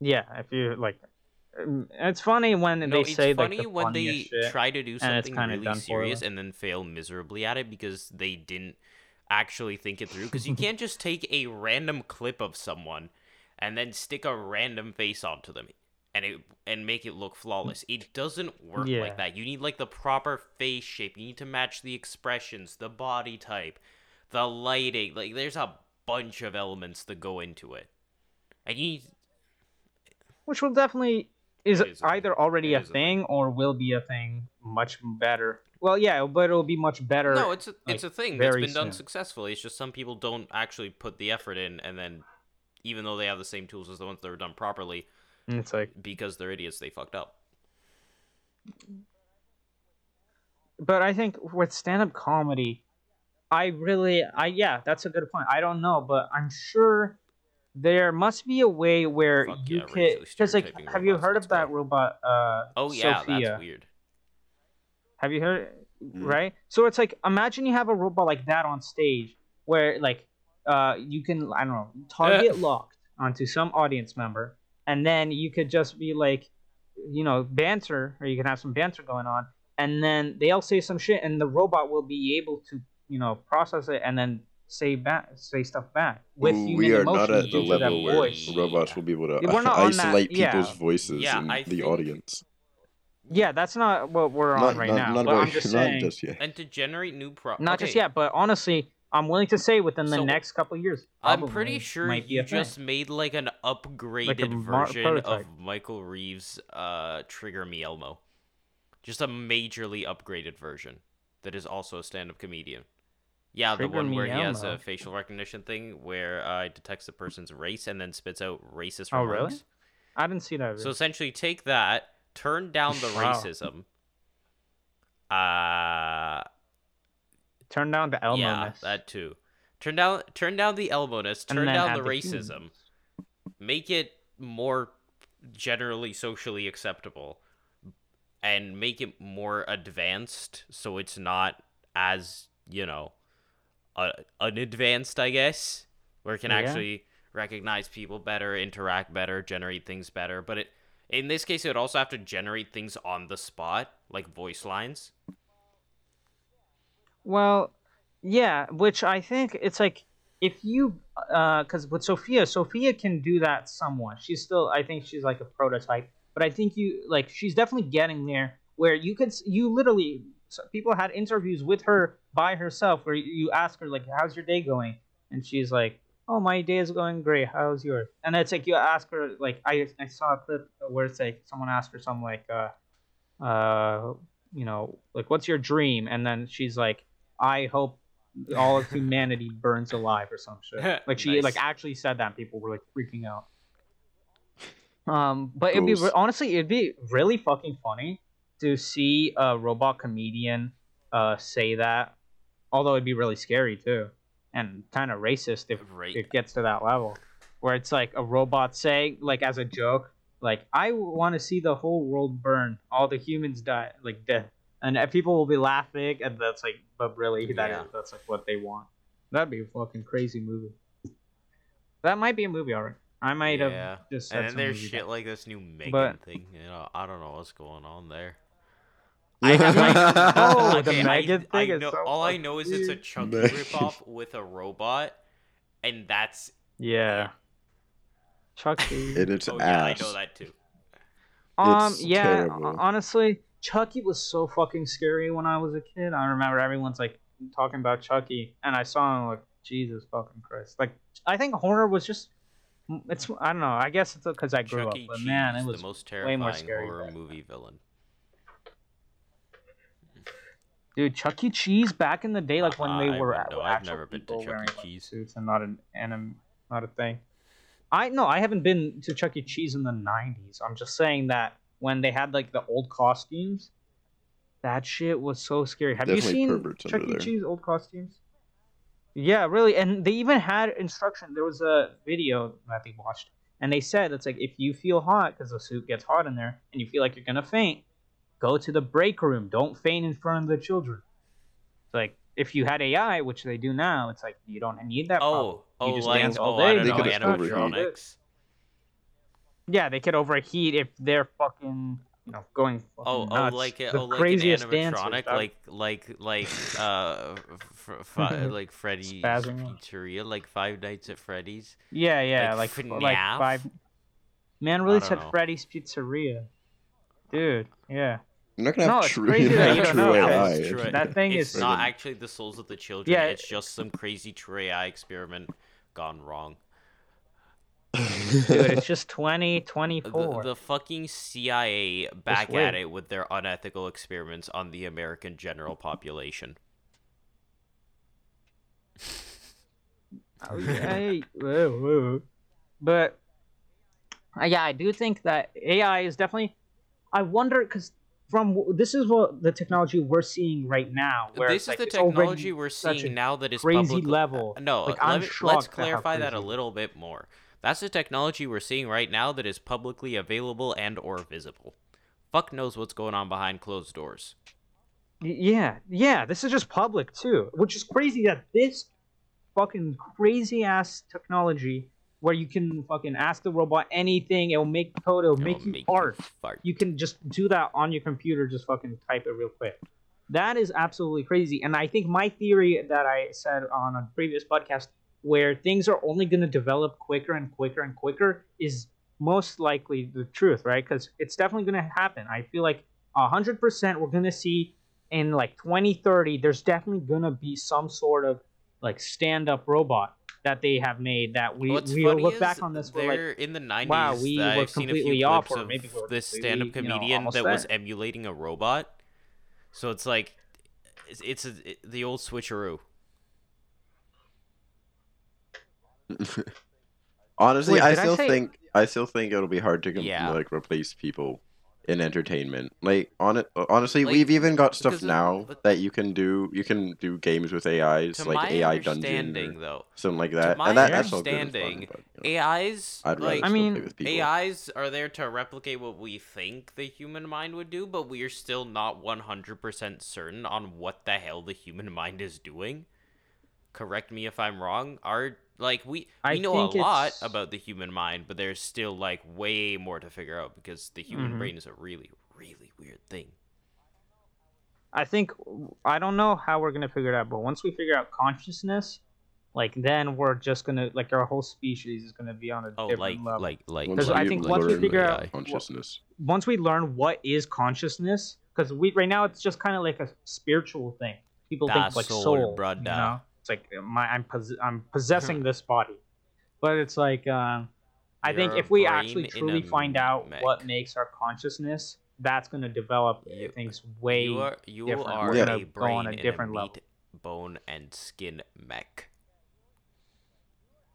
Speaker 2: Yeah, if you like, it's funny when
Speaker 3: No,
Speaker 2: they
Speaker 3: it's
Speaker 2: say
Speaker 3: funny
Speaker 2: like the
Speaker 3: when they
Speaker 2: shit.
Speaker 3: try to do something really serious and then fail miserably at it because they didn't actually think it through. Because you can't just take a random clip of someone and then stick a random face onto them and it and make it look flawless. It doesn't work
Speaker 2: Yeah.
Speaker 3: like that. You need like the proper face shape. You need to match the expressions, the body type, the lighting. Like there's a bunch of elements that go into it. And you need
Speaker 2: which will definitely is
Speaker 3: It is
Speaker 2: either already
Speaker 3: it
Speaker 2: a
Speaker 3: is a
Speaker 2: thing or will be a thing much better. Well, yeah, but it'll be much better.
Speaker 3: No, it's a, it's a thing that's been done
Speaker 2: soon.
Speaker 3: successfully. It's just some people don't actually put the effort in, and then even though they have the same tools as the ones that were done properly,
Speaker 2: it's like,
Speaker 3: because they're idiots, they fucked up.
Speaker 2: but I think with stand-up comedy, I really, I yeah, that's a good point. I don't know, but I'm sure there must be a way where
Speaker 3: Fuck
Speaker 2: you
Speaker 3: yeah,
Speaker 2: could, because like, have you heard of that
Speaker 3: go.
Speaker 2: robot? Uh,
Speaker 3: Oh yeah,
Speaker 2: Sophia?
Speaker 3: that's weird.
Speaker 2: Have you heard?
Speaker 1: Mm.
Speaker 2: Right. So it's like imagine you have a robot like that on stage where like uh you can I don't know target locked onto some audience member and then you could just be like you know banter or you can have some banter going on and then they'll say some shit and the robot will be able to you know process it and then say back say stuff back with
Speaker 1: Ooh,
Speaker 2: human
Speaker 1: we are
Speaker 2: emotion
Speaker 1: not at the
Speaker 2: due to that
Speaker 1: level where
Speaker 2: voice.
Speaker 1: robots will be able to
Speaker 2: we're not on that-
Speaker 1: isolate
Speaker 2: yeah.
Speaker 1: people's voices
Speaker 3: Yeah,
Speaker 1: in
Speaker 3: I
Speaker 1: the
Speaker 3: think-
Speaker 1: audience.
Speaker 2: Yeah, that's not what we're on right
Speaker 1: not,
Speaker 2: now.
Speaker 1: not,
Speaker 2: but I'm
Speaker 1: very-
Speaker 2: just
Speaker 1: not
Speaker 2: saying.
Speaker 1: just yet.
Speaker 3: And to generate new pro,
Speaker 2: Not just yet, but honestly, I'm willing to say within the
Speaker 3: So,
Speaker 2: next couple years.
Speaker 3: I'm pretty sure
Speaker 2: might
Speaker 3: you
Speaker 2: a thing.
Speaker 3: just made like an upgraded
Speaker 2: mar-
Speaker 3: version
Speaker 2: prototype.
Speaker 3: of Michael Reeves' uh, Trigger Me Elmo. Just a majorly upgraded version that is also a stand-up comedian. Yeah, the one where he has a facial recognition thing where uh, it detects the person's race and then spits out racist remarks.
Speaker 2: Oh, really? I didn't see that.
Speaker 3: So essentially, take that, turn down the
Speaker 2: Wow.
Speaker 3: racism. Uh,
Speaker 2: Turn down the Elmo.
Speaker 3: yeah, that too. Turn down, turn down the elbowness. Turn down the
Speaker 2: the
Speaker 3: racism. Make it more generally socially acceptable, and make it more advanced, so it's not as you know, uh, unadvanced. I guess where it can
Speaker 2: Yeah.
Speaker 3: actually recognize people better, interact better, generate things better. But it, in this case, it would also have to generate things on the spot, like voice lines.
Speaker 2: Well, yeah, which I think it's like if you, because with Sophia, Sophia can do that somewhat. She's still, I think she's like a prototype, but I think you like she's definitely getting there where you could, you literally, so people had interviews with her by herself where you ask her like, "How's your day going?" and she's like, "Oh, my day is going great. How's yours?" And it's like you ask her like, I I saw a clip where it's like someone asked her some like, uh, uh, you know, like, "What's your dream?" and then she's like. I hope all of humanity burns alive or some shit. Like she
Speaker 3: Nice.
Speaker 2: like actually said that and people were like freaking out. Um, but it'd be
Speaker 1: Gross.
Speaker 2: honestly it'd be really fucking funny to see a robot comedian uh say that. Although it'd be really scary too, and kind of racist if
Speaker 3: Right.
Speaker 2: it gets to that level, where it's like a robot saying like as a joke, like I want to see the whole world burn, all the humans die, like death, and uh, people will be laughing, and that's like, but really that is
Speaker 3: Yeah.
Speaker 2: that's like what they want. That'd be a fucking crazy movie. That might be a movie, alright. I might
Speaker 3: Yeah.
Speaker 2: have just said
Speaker 3: And then there's shit
Speaker 2: that-
Speaker 3: like this new Megan
Speaker 2: But-
Speaker 3: thing. You know, I don't know what's going on there.
Speaker 1: I
Speaker 3: have, like-
Speaker 2: Oh, the
Speaker 3: Okay,
Speaker 2: Megan
Speaker 3: I,
Speaker 2: thing
Speaker 3: I
Speaker 2: is
Speaker 3: know,
Speaker 2: so
Speaker 3: all I know is it's a
Speaker 2: weird.
Speaker 3: Chucky
Speaker 1: Megan.
Speaker 3: ripoff with a robot, and that's
Speaker 2: Yeah. Chucky.
Speaker 1: in its
Speaker 3: oh yeah, I
Speaker 1: ass.
Speaker 3: know that too.
Speaker 2: Um,
Speaker 1: It's
Speaker 2: yeah,
Speaker 1: terrible.
Speaker 2: honestly, Chucky was so fucking scary when I was a kid. I remember everyone's like talking about Chucky, and I saw him like Jesus fucking Christ. Like I think horror was just it's I don't know. I guess it's because I grew
Speaker 3: Chuck
Speaker 2: up, but
Speaker 3: Cheese,
Speaker 2: man, it was
Speaker 3: the most
Speaker 2: way
Speaker 3: terrifying
Speaker 2: more scary
Speaker 3: horror
Speaker 2: back
Speaker 3: movie villain.
Speaker 2: Dude. Chuck E. Cheese back in the day, like when they
Speaker 3: I
Speaker 2: were
Speaker 3: wouldn't know. I've
Speaker 2: actual
Speaker 3: never been to
Speaker 2: people
Speaker 3: Chuck E.
Speaker 2: wearing
Speaker 3: Cheese.
Speaker 2: suits and not an anim, not a thing. I no, I haven't been to Chuck E. Cheese in the '90s. I'm just saying that when they had like the old costumes, that shit was so scary. Have
Speaker 1: Definitely
Speaker 2: you seen Chuck E.
Speaker 1: there.
Speaker 2: Cheese old costumes? Yeah, really, and they even had instruction. There was a video that they watched, and they said it's like if you feel hot because the suit gets hot in there, and you feel like you're gonna faint, go to the break room. Don't faint in front of the children. It's like if you had AI, which they do now, it's like you don't need that.
Speaker 3: Oh,
Speaker 2: problem. You
Speaker 3: oh,
Speaker 2: just
Speaker 3: like
Speaker 2: dance all
Speaker 3: oh,
Speaker 2: day,
Speaker 3: don't
Speaker 1: They
Speaker 3: know,
Speaker 1: could've
Speaker 3: animatronics.
Speaker 2: Yeah, they could overheat if they're fucking, you know, going.
Speaker 3: Oh,
Speaker 2: fucking
Speaker 3: oh,
Speaker 2: nuts.
Speaker 3: like a,
Speaker 2: the
Speaker 3: oh, like an
Speaker 2: craziest dancers,
Speaker 3: animatronic,
Speaker 2: dog.
Speaker 3: like like like uh, f- f- like Freddy's
Speaker 2: Spazzing.
Speaker 3: Pizzeria, like Five Nights at Freddy's.
Speaker 2: yeah, yeah,
Speaker 3: like
Speaker 2: like like, five. Man really
Speaker 3: don't
Speaker 2: said
Speaker 3: know.
Speaker 2: Freddy's Pizzeria, dude. Yeah,
Speaker 1: You're not gonna
Speaker 2: No,
Speaker 1: have
Speaker 2: it's
Speaker 1: true,
Speaker 2: crazy
Speaker 1: you're
Speaker 2: that
Speaker 1: not
Speaker 2: you don't
Speaker 1: true
Speaker 2: know
Speaker 1: AI.
Speaker 2: that.
Speaker 3: It's
Speaker 1: It's-
Speaker 3: true.
Speaker 2: that thing
Speaker 3: it's
Speaker 2: is-
Speaker 3: not actually the souls of the children.
Speaker 2: Yeah.
Speaker 3: it's just some crazy true AI experiment gone wrong.
Speaker 2: dude, it's just twenty twenty
Speaker 3: The, the fucking CIA back at it with their unethical experiments on the American general population.
Speaker 2: Oh, yeah, whoa, whoa. But uh, yeah, I do think that AI is definitely. I wonder because from this is what the technology we're seeing right now. Where
Speaker 3: this is
Speaker 2: like,
Speaker 3: the technology we're seeing now that is
Speaker 2: crazy
Speaker 3: publicly-
Speaker 2: level.
Speaker 3: Uh, No,
Speaker 2: Like,
Speaker 3: let
Speaker 2: I'm
Speaker 3: me-
Speaker 2: shocked
Speaker 3: let's clarify that a little bit more. That's the technology we're seeing right now that is publicly available and or visible. Fuck knows what's going on behind closed doors.
Speaker 2: Yeah, yeah. This is just public too, which is crazy that this fucking crazy ass technology where you can fucking ask the robot anything, it'll make code, it'll make
Speaker 3: It'll
Speaker 2: you art.
Speaker 3: fart.
Speaker 2: You can just do that on your computer, just fucking type it real quick. That is absolutely crazy. And I think my theory that I said on a previous podcast, where things are only going to develop quicker and quicker and quicker, is most likely the truth, right? Because it's definitely going to happen. I feel like 100% we're going to see in like 2030, there's definitely going to be some sort of like stand up robot that they have made that we,
Speaker 3: What's
Speaker 2: we'll look back on this. We're like,
Speaker 3: there in the 90s
Speaker 2: wow, we
Speaker 3: that
Speaker 2: were
Speaker 3: I've seen a few
Speaker 2: completely off, or
Speaker 3: of
Speaker 2: maybe we're
Speaker 3: this stand-up
Speaker 2: you know,
Speaker 3: comedian
Speaker 2: almost
Speaker 3: that was emulating a robot. So it's like it's, it's a, it- the old switcheroo.
Speaker 1: Honestly,
Speaker 2: Wait,
Speaker 1: I
Speaker 2: did I
Speaker 1: still
Speaker 2: say-
Speaker 1: think I still think it'll be hard to
Speaker 3: Yeah.
Speaker 1: like replace people in entertainment. Like on it, honestly,
Speaker 3: Like,
Speaker 1: we've even got stuff
Speaker 3: because of-
Speaker 1: now
Speaker 3: but-
Speaker 1: that you can do. You can do games with AIs, like AI dungeon
Speaker 3: understanding,
Speaker 1: or
Speaker 3: though,
Speaker 1: something like that.
Speaker 3: To my
Speaker 1: and that, that's all good and
Speaker 3: understanding,
Speaker 1: fun, but, you know,
Speaker 3: AIs
Speaker 1: I'd
Speaker 3: like
Speaker 2: I mean,
Speaker 1: play with people.
Speaker 3: AIs are there to replicate what we think the human mind would do, but we are still not 100% certain on what the hell the human mind is doing. Correct me if I'm wrong. Are like we we
Speaker 2: I
Speaker 3: know a lot
Speaker 2: it's-
Speaker 3: about the human mind, but there's still like way more to figure out because the human
Speaker 2: Mhm.
Speaker 3: brain is a really really weird thing.
Speaker 2: I think I don't know how we're gonna figure it out, but once we figure out consciousness, like then we're just gonna like our whole species is gonna be on a
Speaker 3: Oh,
Speaker 2: different
Speaker 3: like
Speaker 2: level.
Speaker 3: like like
Speaker 1: Once
Speaker 2: I think once we figure
Speaker 3: AI.
Speaker 2: out
Speaker 1: consciousness,
Speaker 2: once we learn what is consciousness, because we right now it's just kind of like a spiritual thing. People
Speaker 3: Da
Speaker 2: think like
Speaker 3: soul,
Speaker 2: soul, you
Speaker 3: brother.
Speaker 2: know? It's like my I'm pos- I'm possessing this body, but it's like um, I think if we actually truly find out
Speaker 3: mech.
Speaker 2: what makes our consciousness, that's gonna develop
Speaker 3: You-
Speaker 2: things way.
Speaker 3: you are you
Speaker 2: different.
Speaker 3: are
Speaker 1: We're
Speaker 3: a
Speaker 2: gonna go
Speaker 3: brain
Speaker 2: on a different
Speaker 3: a
Speaker 2: level.
Speaker 3: meat, bone, and skin mech.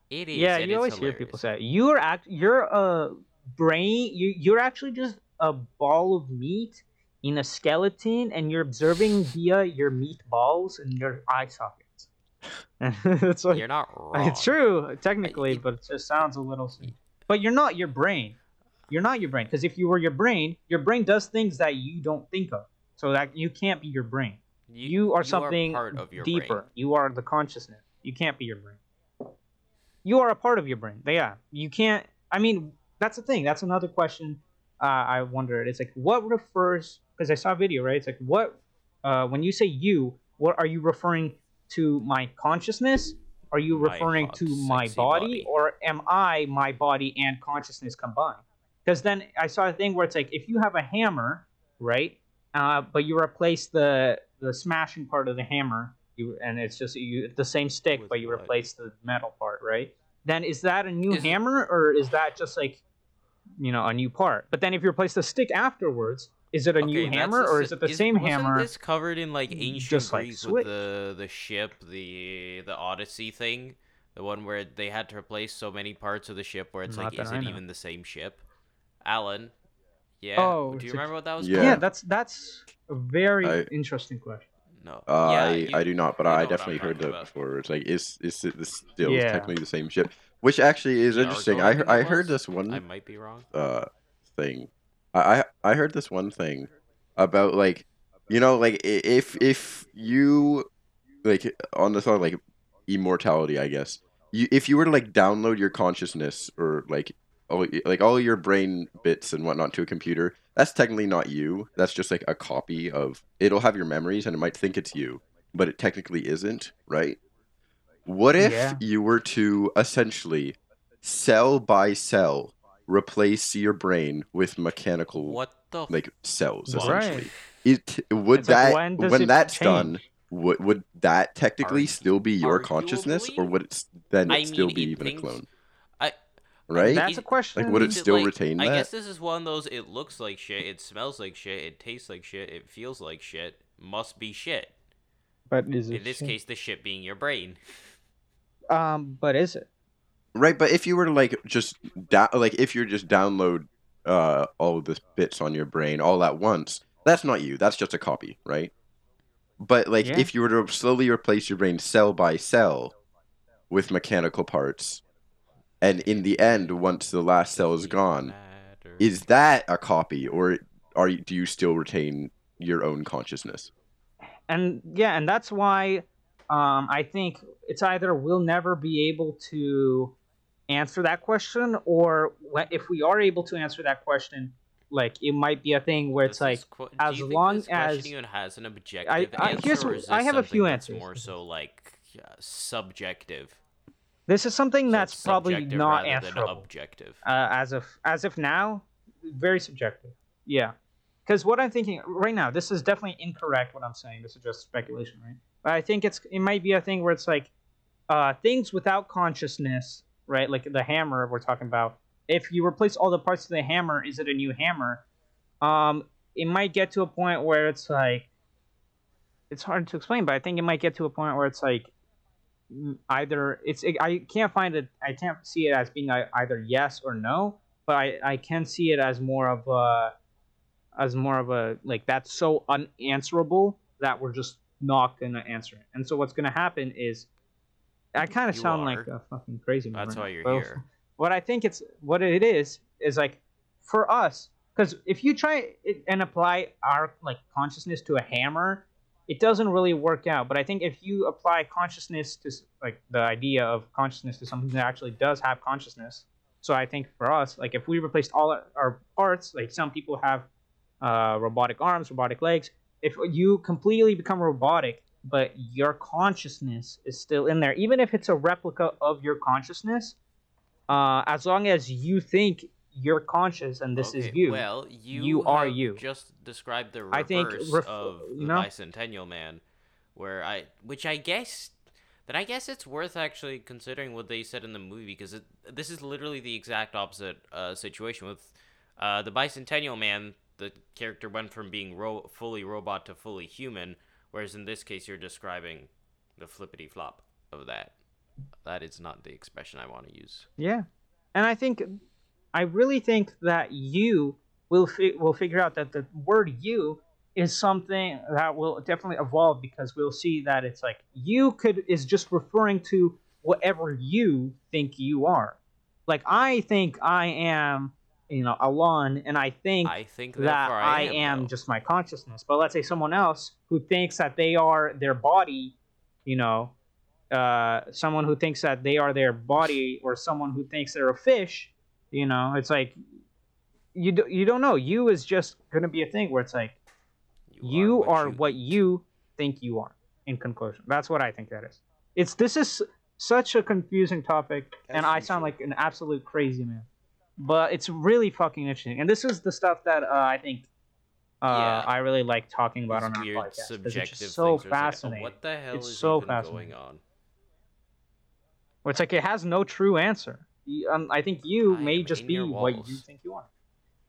Speaker 3: It is.
Speaker 2: yeah, you always hear people
Speaker 3: hilarious.
Speaker 2: say you're act you're a brain you you're actually just a ball of meat in a skeleton and you're observing via your meat balls and your eye sockets. it's like
Speaker 3: You're not wrong.
Speaker 2: it's true technically,
Speaker 3: it-
Speaker 2: but it just sounds a little. But you're not your brain. You're not your brain because if you were your brain, your brain does things that you don't think of. So that you can't be your brain. You, are something
Speaker 3: part of your
Speaker 2: deeper.
Speaker 3: brain.
Speaker 2: You are the consciousness. You can't be your brain. You are a part of your brain. Yeah. You can't. I mean, that's the thing. That's another question. Uh, I wondered. It's like what refers because I saw a video right. It's like what uh, when you say you, what are you referring to? My consciousness? Are you referring
Speaker 3: hot,
Speaker 2: to my body,
Speaker 3: body.
Speaker 2: or am I my body and consciousness combined? because then I saw a thing where it's like if you have a hammer, right? Uh, but you replace the the smashing part of the hammer, you and it's just you the same stick,
Speaker 3: With
Speaker 2: but you
Speaker 3: what?
Speaker 2: replace the metal part, right? Then is that a new
Speaker 3: Is it-
Speaker 2: hammer or is that just like you know a new part? But then if you replace the stick afterwards, is it a new
Speaker 3: Okay, that's
Speaker 2: hammer
Speaker 3: the
Speaker 2: or is it the same
Speaker 3: wasn't
Speaker 2: hammer?
Speaker 3: this covered in like ancient
Speaker 2: just like
Speaker 3: Greek
Speaker 2: Switch?
Speaker 3: with the the ship, the the Odyssey thing, the one where they had to replace so many parts of the ship where it's
Speaker 2: Not
Speaker 3: like, is
Speaker 2: I
Speaker 3: it
Speaker 2: know.
Speaker 3: even the same ship? Alan, yeah.
Speaker 2: Oh,
Speaker 3: do
Speaker 2: it's
Speaker 3: you
Speaker 2: a-
Speaker 3: remember what that was?
Speaker 1: Yeah.
Speaker 3: called?
Speaker 2: yeah, that's that's a very
Speaker 1: I-
Speaker 2: interesting question.
Speaker 3: No.
Speaker 1: Uh,
Speaker 3: yeah,
Speaker 1: I,
Speaker 3: you-
Speaker 1: I do not, but I definitely heard that
Speaker 3: about.
Speaker 1: before. It's like, is is it this still
Speaker 2: Yeah.
Speaker 1: technically the same ship? Which actually is
Speaker 3: Yeah,
Speaker 1: interesting. I
Speaker 3: I
Speaker 1: he-
Speaker 3: think
Speaker 1: I
Speaker 3: it
Speaker 1: heard this one
Speaker 3: I might be wrong.
Speaker 1: uh thing. I, I heard this one thing about like you know like if if you like on the thought like immortality I guess you if you were to like download your consciousness or like all like all your brain bits and whatnot to a computer that's technically not you that's just like a copy of it'll have your memories and it might think it's you but it technically isn't right what if
Speaker 2: Yeah.
Speaker 1: you were to essentially cell by cell replace your brain with mechanical
Speaker 3: What the?
Speaker 1: like cells
Speaker 3: What?
Speaker 1: essentially it would
Speaker 2: It's like,
Speaker 1: that
Speaker 2: when
Speaker 1: when, that's
Speaker 2: change?
Speaker 1: done would, would that technically still be your consciousness or would it s- then
Speaker 3: I
Speaker 1: it still
Speaker 3: mean,
Speaker 1: be
Speaker 3: it
Speaker 1: even a clone
Speaker 3: I-
Speaker 1: right
Speaker 2: That's
Speaker 3: Is-
Speaker 2: a question.
Speaker 1: Like, would it still
Speaker 3: like-
Speaker 1: retain
Speaker 3: I
Speaker 1: that?
Speaker 3: guess this is one of those. It looks like shit. It smells like shit. It tastes like shit. It feels like shit. Must be shit.
Speaker 2: but is it
Speaker 3: In this
Speaker 2: shit?
Speaker 3: case, the shit being your brain.
Speaker 2: um, but is it?
Speaker 1: Right but if you were to like just da- like if you're just download uh all of the bits on your brain all at once that's not you. That's just a copy right? But like
Speaker 2: Yeah.
Speaker 1: if you were to slowly replace your brain cell by cell with mechanical parts and in the end once the last cell is gone is that a copy or are you, do you still retain your own consciousness?
Speaker 2: And yeah, and that's why um, I think it's either we'll never be able to answer that question, or if we are able to answer that question, like it might be a thing where it's like
Speaker 3: qu-
Speaker 2: as long as-
Speaker 3: even has an objective
Speaker 2: I-
Speaker 3: answer,
Speaker 2: here's
Speaker 3: or is
Speaker 2: I have a few answers.
Speaker 3: More so like uh, subjective.
Speaker 2: this is something
Speaker 3: So
Speaker 2: that's probably not answerable.
Speaker 3: objective.
Speaker 2: uh, as of as of now, very subjective. Yeah, because what I'm thinking right now, this is definitely incorrect. What I'm saying, this is just speculation, right? But I think it's it might be a thing where it's like uh, things without consciousness, right? Like the hammer we're talking about. If you replace all the parts of the hammer, is it a new hammer? Um, it might get to a point where it's like it's hard to explain, but I think it might get to a point where it's like either it's I can't find it I can't see it as being ei- either yes or no, but I I can see it as more of a as more of a like that's so unanswerable that we're just not gonna answer it. And so what's gonna happen is I kind of sound
Speaker 3: are.
Speaker 2: like a fucking crazy man.
Speaker 3: That's why you're
Speaker 2: but
Speaker 3: here.
Speaker 2: What I think it's what it is is like for us because if you try and apply our like consciousness to a hammer it doesn't really work out but i think if you apply consciousness to like the idea of consciousness to something that actually does have consciousness so i think for us like if we replaced all our, our parts like some people have uh, robotic arms robotic legs if you completely become robotic but your consciousness is still in there even if it's a replica of your consciousness uh, as long as you think you're conscious and this is you
Speaker 3: Well, you
Speaker 2: You are you.
Speaker 3: Just described the reverse
Speaker 2: I think ref-
Speaker 3: of the
Speaker 2: know?
Speaker 3: bicentennial man, where I, which I guess, then I guess it's worth actually considering what they said in the movie because it, this is literally the exact opposite uh, situation with uh, the bicentennial man. The character went from being ro- fully robot to fully human, whereas in this case you're describing the flippity flop of that. That is not the expression I want to use.
Speaker 2: Yeah, and I think, I really think that you will fi- will figure out that the word "you" is something that will definitely evolve because we'll see that it's like you could is just referring to whatever you think you are. Like I think I am, you know, Alon, and I think
Speaker 3: I think
Speaker 2: that I,
Speaker 3: I
Speaker 2: am, just my consciousness. But let's say someone else who thinks that they are their body, you know, uh, someone who thinks that they are their body, or someone who thinks they're a fish, you know, it's like you do, you don't know. You is just gonna be a thing where it's like you are what
Speaker 3: you
Speaker 2: you think you are. In conclusion, that's what I think that is. It's this is such a confusing topic, and I sound like an absolute crazy man. But it's really fucking interesting. And this is the stuff that uh, I think uh,
Speaker 3: Yeah.
Speaker 2: I really like talking about
Speaker 3: These
Speaker 2: on our
Speaker 3: weird
Speaker 2: podcast. 'cause
Speaker 3: subjective
Speaker 2: it's just so
Speaker 3: things where it's like, oh,
Speaker 2: fascinating.
Speaker 3: what the hell
Speaker 2: It's
Speaker 3: is
Speaker 2: so fascinating.
Speaker 3: going on?
Speaker 2: Where it's like it has no true answer. Um, I think you
Speaker 3: I
Speaker 2: may just be what you think you are.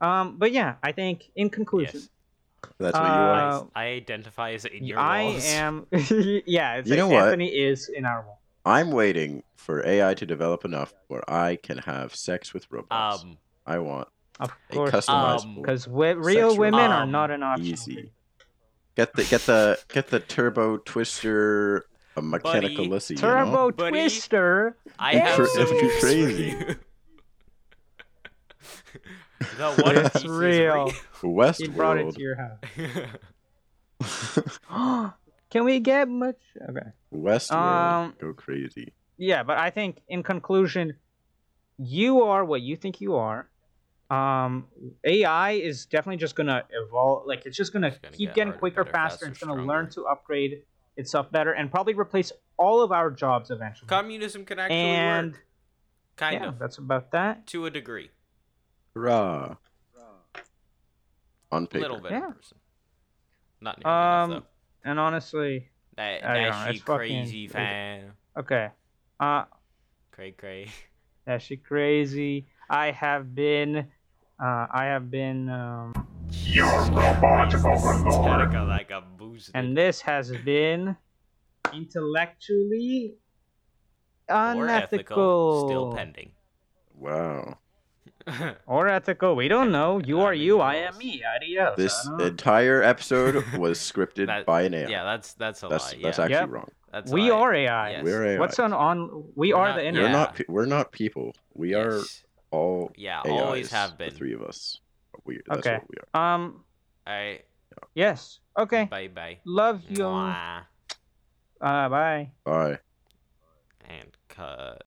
Speaker 2: Um, but yeah, I think in conclusion,
Speaker 3: Yes.
Speaker 1: That's what you
Speaker 2: Uh,
Speaker 1: are.
Speaker 3: I, I identify as in your
Speaker 2: I
Speaker 3: walls.
Speaker 2: am. yeah, it's
Speaker 1: You
Speaker 2: like
Speaker 1: know what?
Speaker 2: Anthony is in our wall.
Speaker 1: I'm waiting for AI to develop enough where I can have sex with robots.
Speaker 3: Um,
Speaker 1: I want
Speaker 2: Of
Speaker 1: a
Speaker 2: course,
Speaker 1: customizable,
Speaker 2: because real
Speaker 1: sex
Speaker 2: women are not an option.
Speaker 1: easy. Get the get the get the turbo twister, a mechanical
Speaker 3: Buddy.
Speaker 1: Lucy. You
Speaker 2: Turbo
Speaker 1: know?
Speaker 3: Buddy.
Speaker 2: Twister.
Speaker 3: I
Speaker 2: It's
Speaker 3: have
Speaker 1: cr-
Speaker 3: some
Speaker 1: it's
Speaker 3: news
Speaker 1: crazy.
Speaker 3: you. the one
Speaker 2: It's
Speaker 3: piece is
Speaker 2: real. He brought it to your house.
Speaker 3: real.
Speaker 2: Can we get much? Okay.
Speaker 1: Westworld.
Speaker 2: Um,
Speaker 1: Go crazy.
Speaker 2: Yeah, but I think in conclusion, you are what you think you are. Um, AI is definitely just gonna evolve. Like it's just gonna
Speaker 3: It's gonna
Speaker 2: keep
Speaker 3: get
Speaker 2: getting
Speaker 3: harder,
Speaker 2: quicker,
Speaker 3: better,
Speaker 2: faster.
Speaker 3: faster,
Speaker 2: and It's gonna
Speaker 3: stronger.
Speaker 2: learn to upgrade itself better and probably replace all of our jobs eventually.
Speaker 3: Communism can actually
Speaker 2: and
Speaker 3: work, kind
Speaker 2: yeah,
Speaker 3: of,
Speaker 2: that's about that.
Speaker 3: to a degree.
Speaker 1: Hurrah! On paper.
Speaker 3: A little bit
Speaker 2: Yeah.
Speaker 3: person. Not nearly
Speaker 2: Um,
Speaker 3: enough
Speaker 2: And honestly,
Speaker 3: though. That,
Speaker 2: I don't know,
Speaker 3: that
Speaker 2: it's
Speaker 3: she
Speaker 2: fucking-
Speaker 3: crazy fan.
Speaker 2: okay. Uh,
Speaker 3: Cray cray.
Speaker 2: that shit crazy. I have been. Uh, I have been. Um,
Speaker 3: Attack like a boosted.
Speaker 2: and this has been intellectually unethical
Speaker 3: ethical, still pending.
Speaker 1: Wow.
Speaker 2: or ethical. We don't know. You are you. I am me. Adios.
Speaker 1: This
Speaker 2: I don't know.
Speaker 1: entire episode was scripted
Speaker 3: That-
Speaker 1: by an AI.
Speaker 3: yeah, that's that's a
Speaker 1: that's
Speaker 3: lie.
Speaker 1: that's
Speaker 3: yeah,
Speaker 1: actually
Speaker 2: Yep.
Speaker 1: wrong.
Speaker 3: that's
Speaker 2: we
Speaker 3: lie.
Speaker 2: are AI.
Speaker 3: Yes.
Speaker 1: We're AI.
Speaker 2: What's on on? We
Speaker 3: We're
Speaker 2: are
Speaker 3: not-
Speaker 2: the
Speaker 3: Yeah.
Speaker 1: We're not. We're not people. We are all.
Speaker 3: Yeah,
Speaker 1: AIs,
Speaker 3: always have been.
Speaker 1: The
Speaker 3: been.
Speaker 1: three of us. We. That's
Speaker 2: Okay.
Speaker 1: what we are.
Speaker 2: Um.
Speaker 3: All right.
Speaker 2: Yes. Okay.
Speaker 3: Bye bye.
Speaker 2: Love you.
Speaker 3: Mwah.
Speaker 2: Uh. Bye.
Speaker 1: Bye.
Speaker 3: And cut.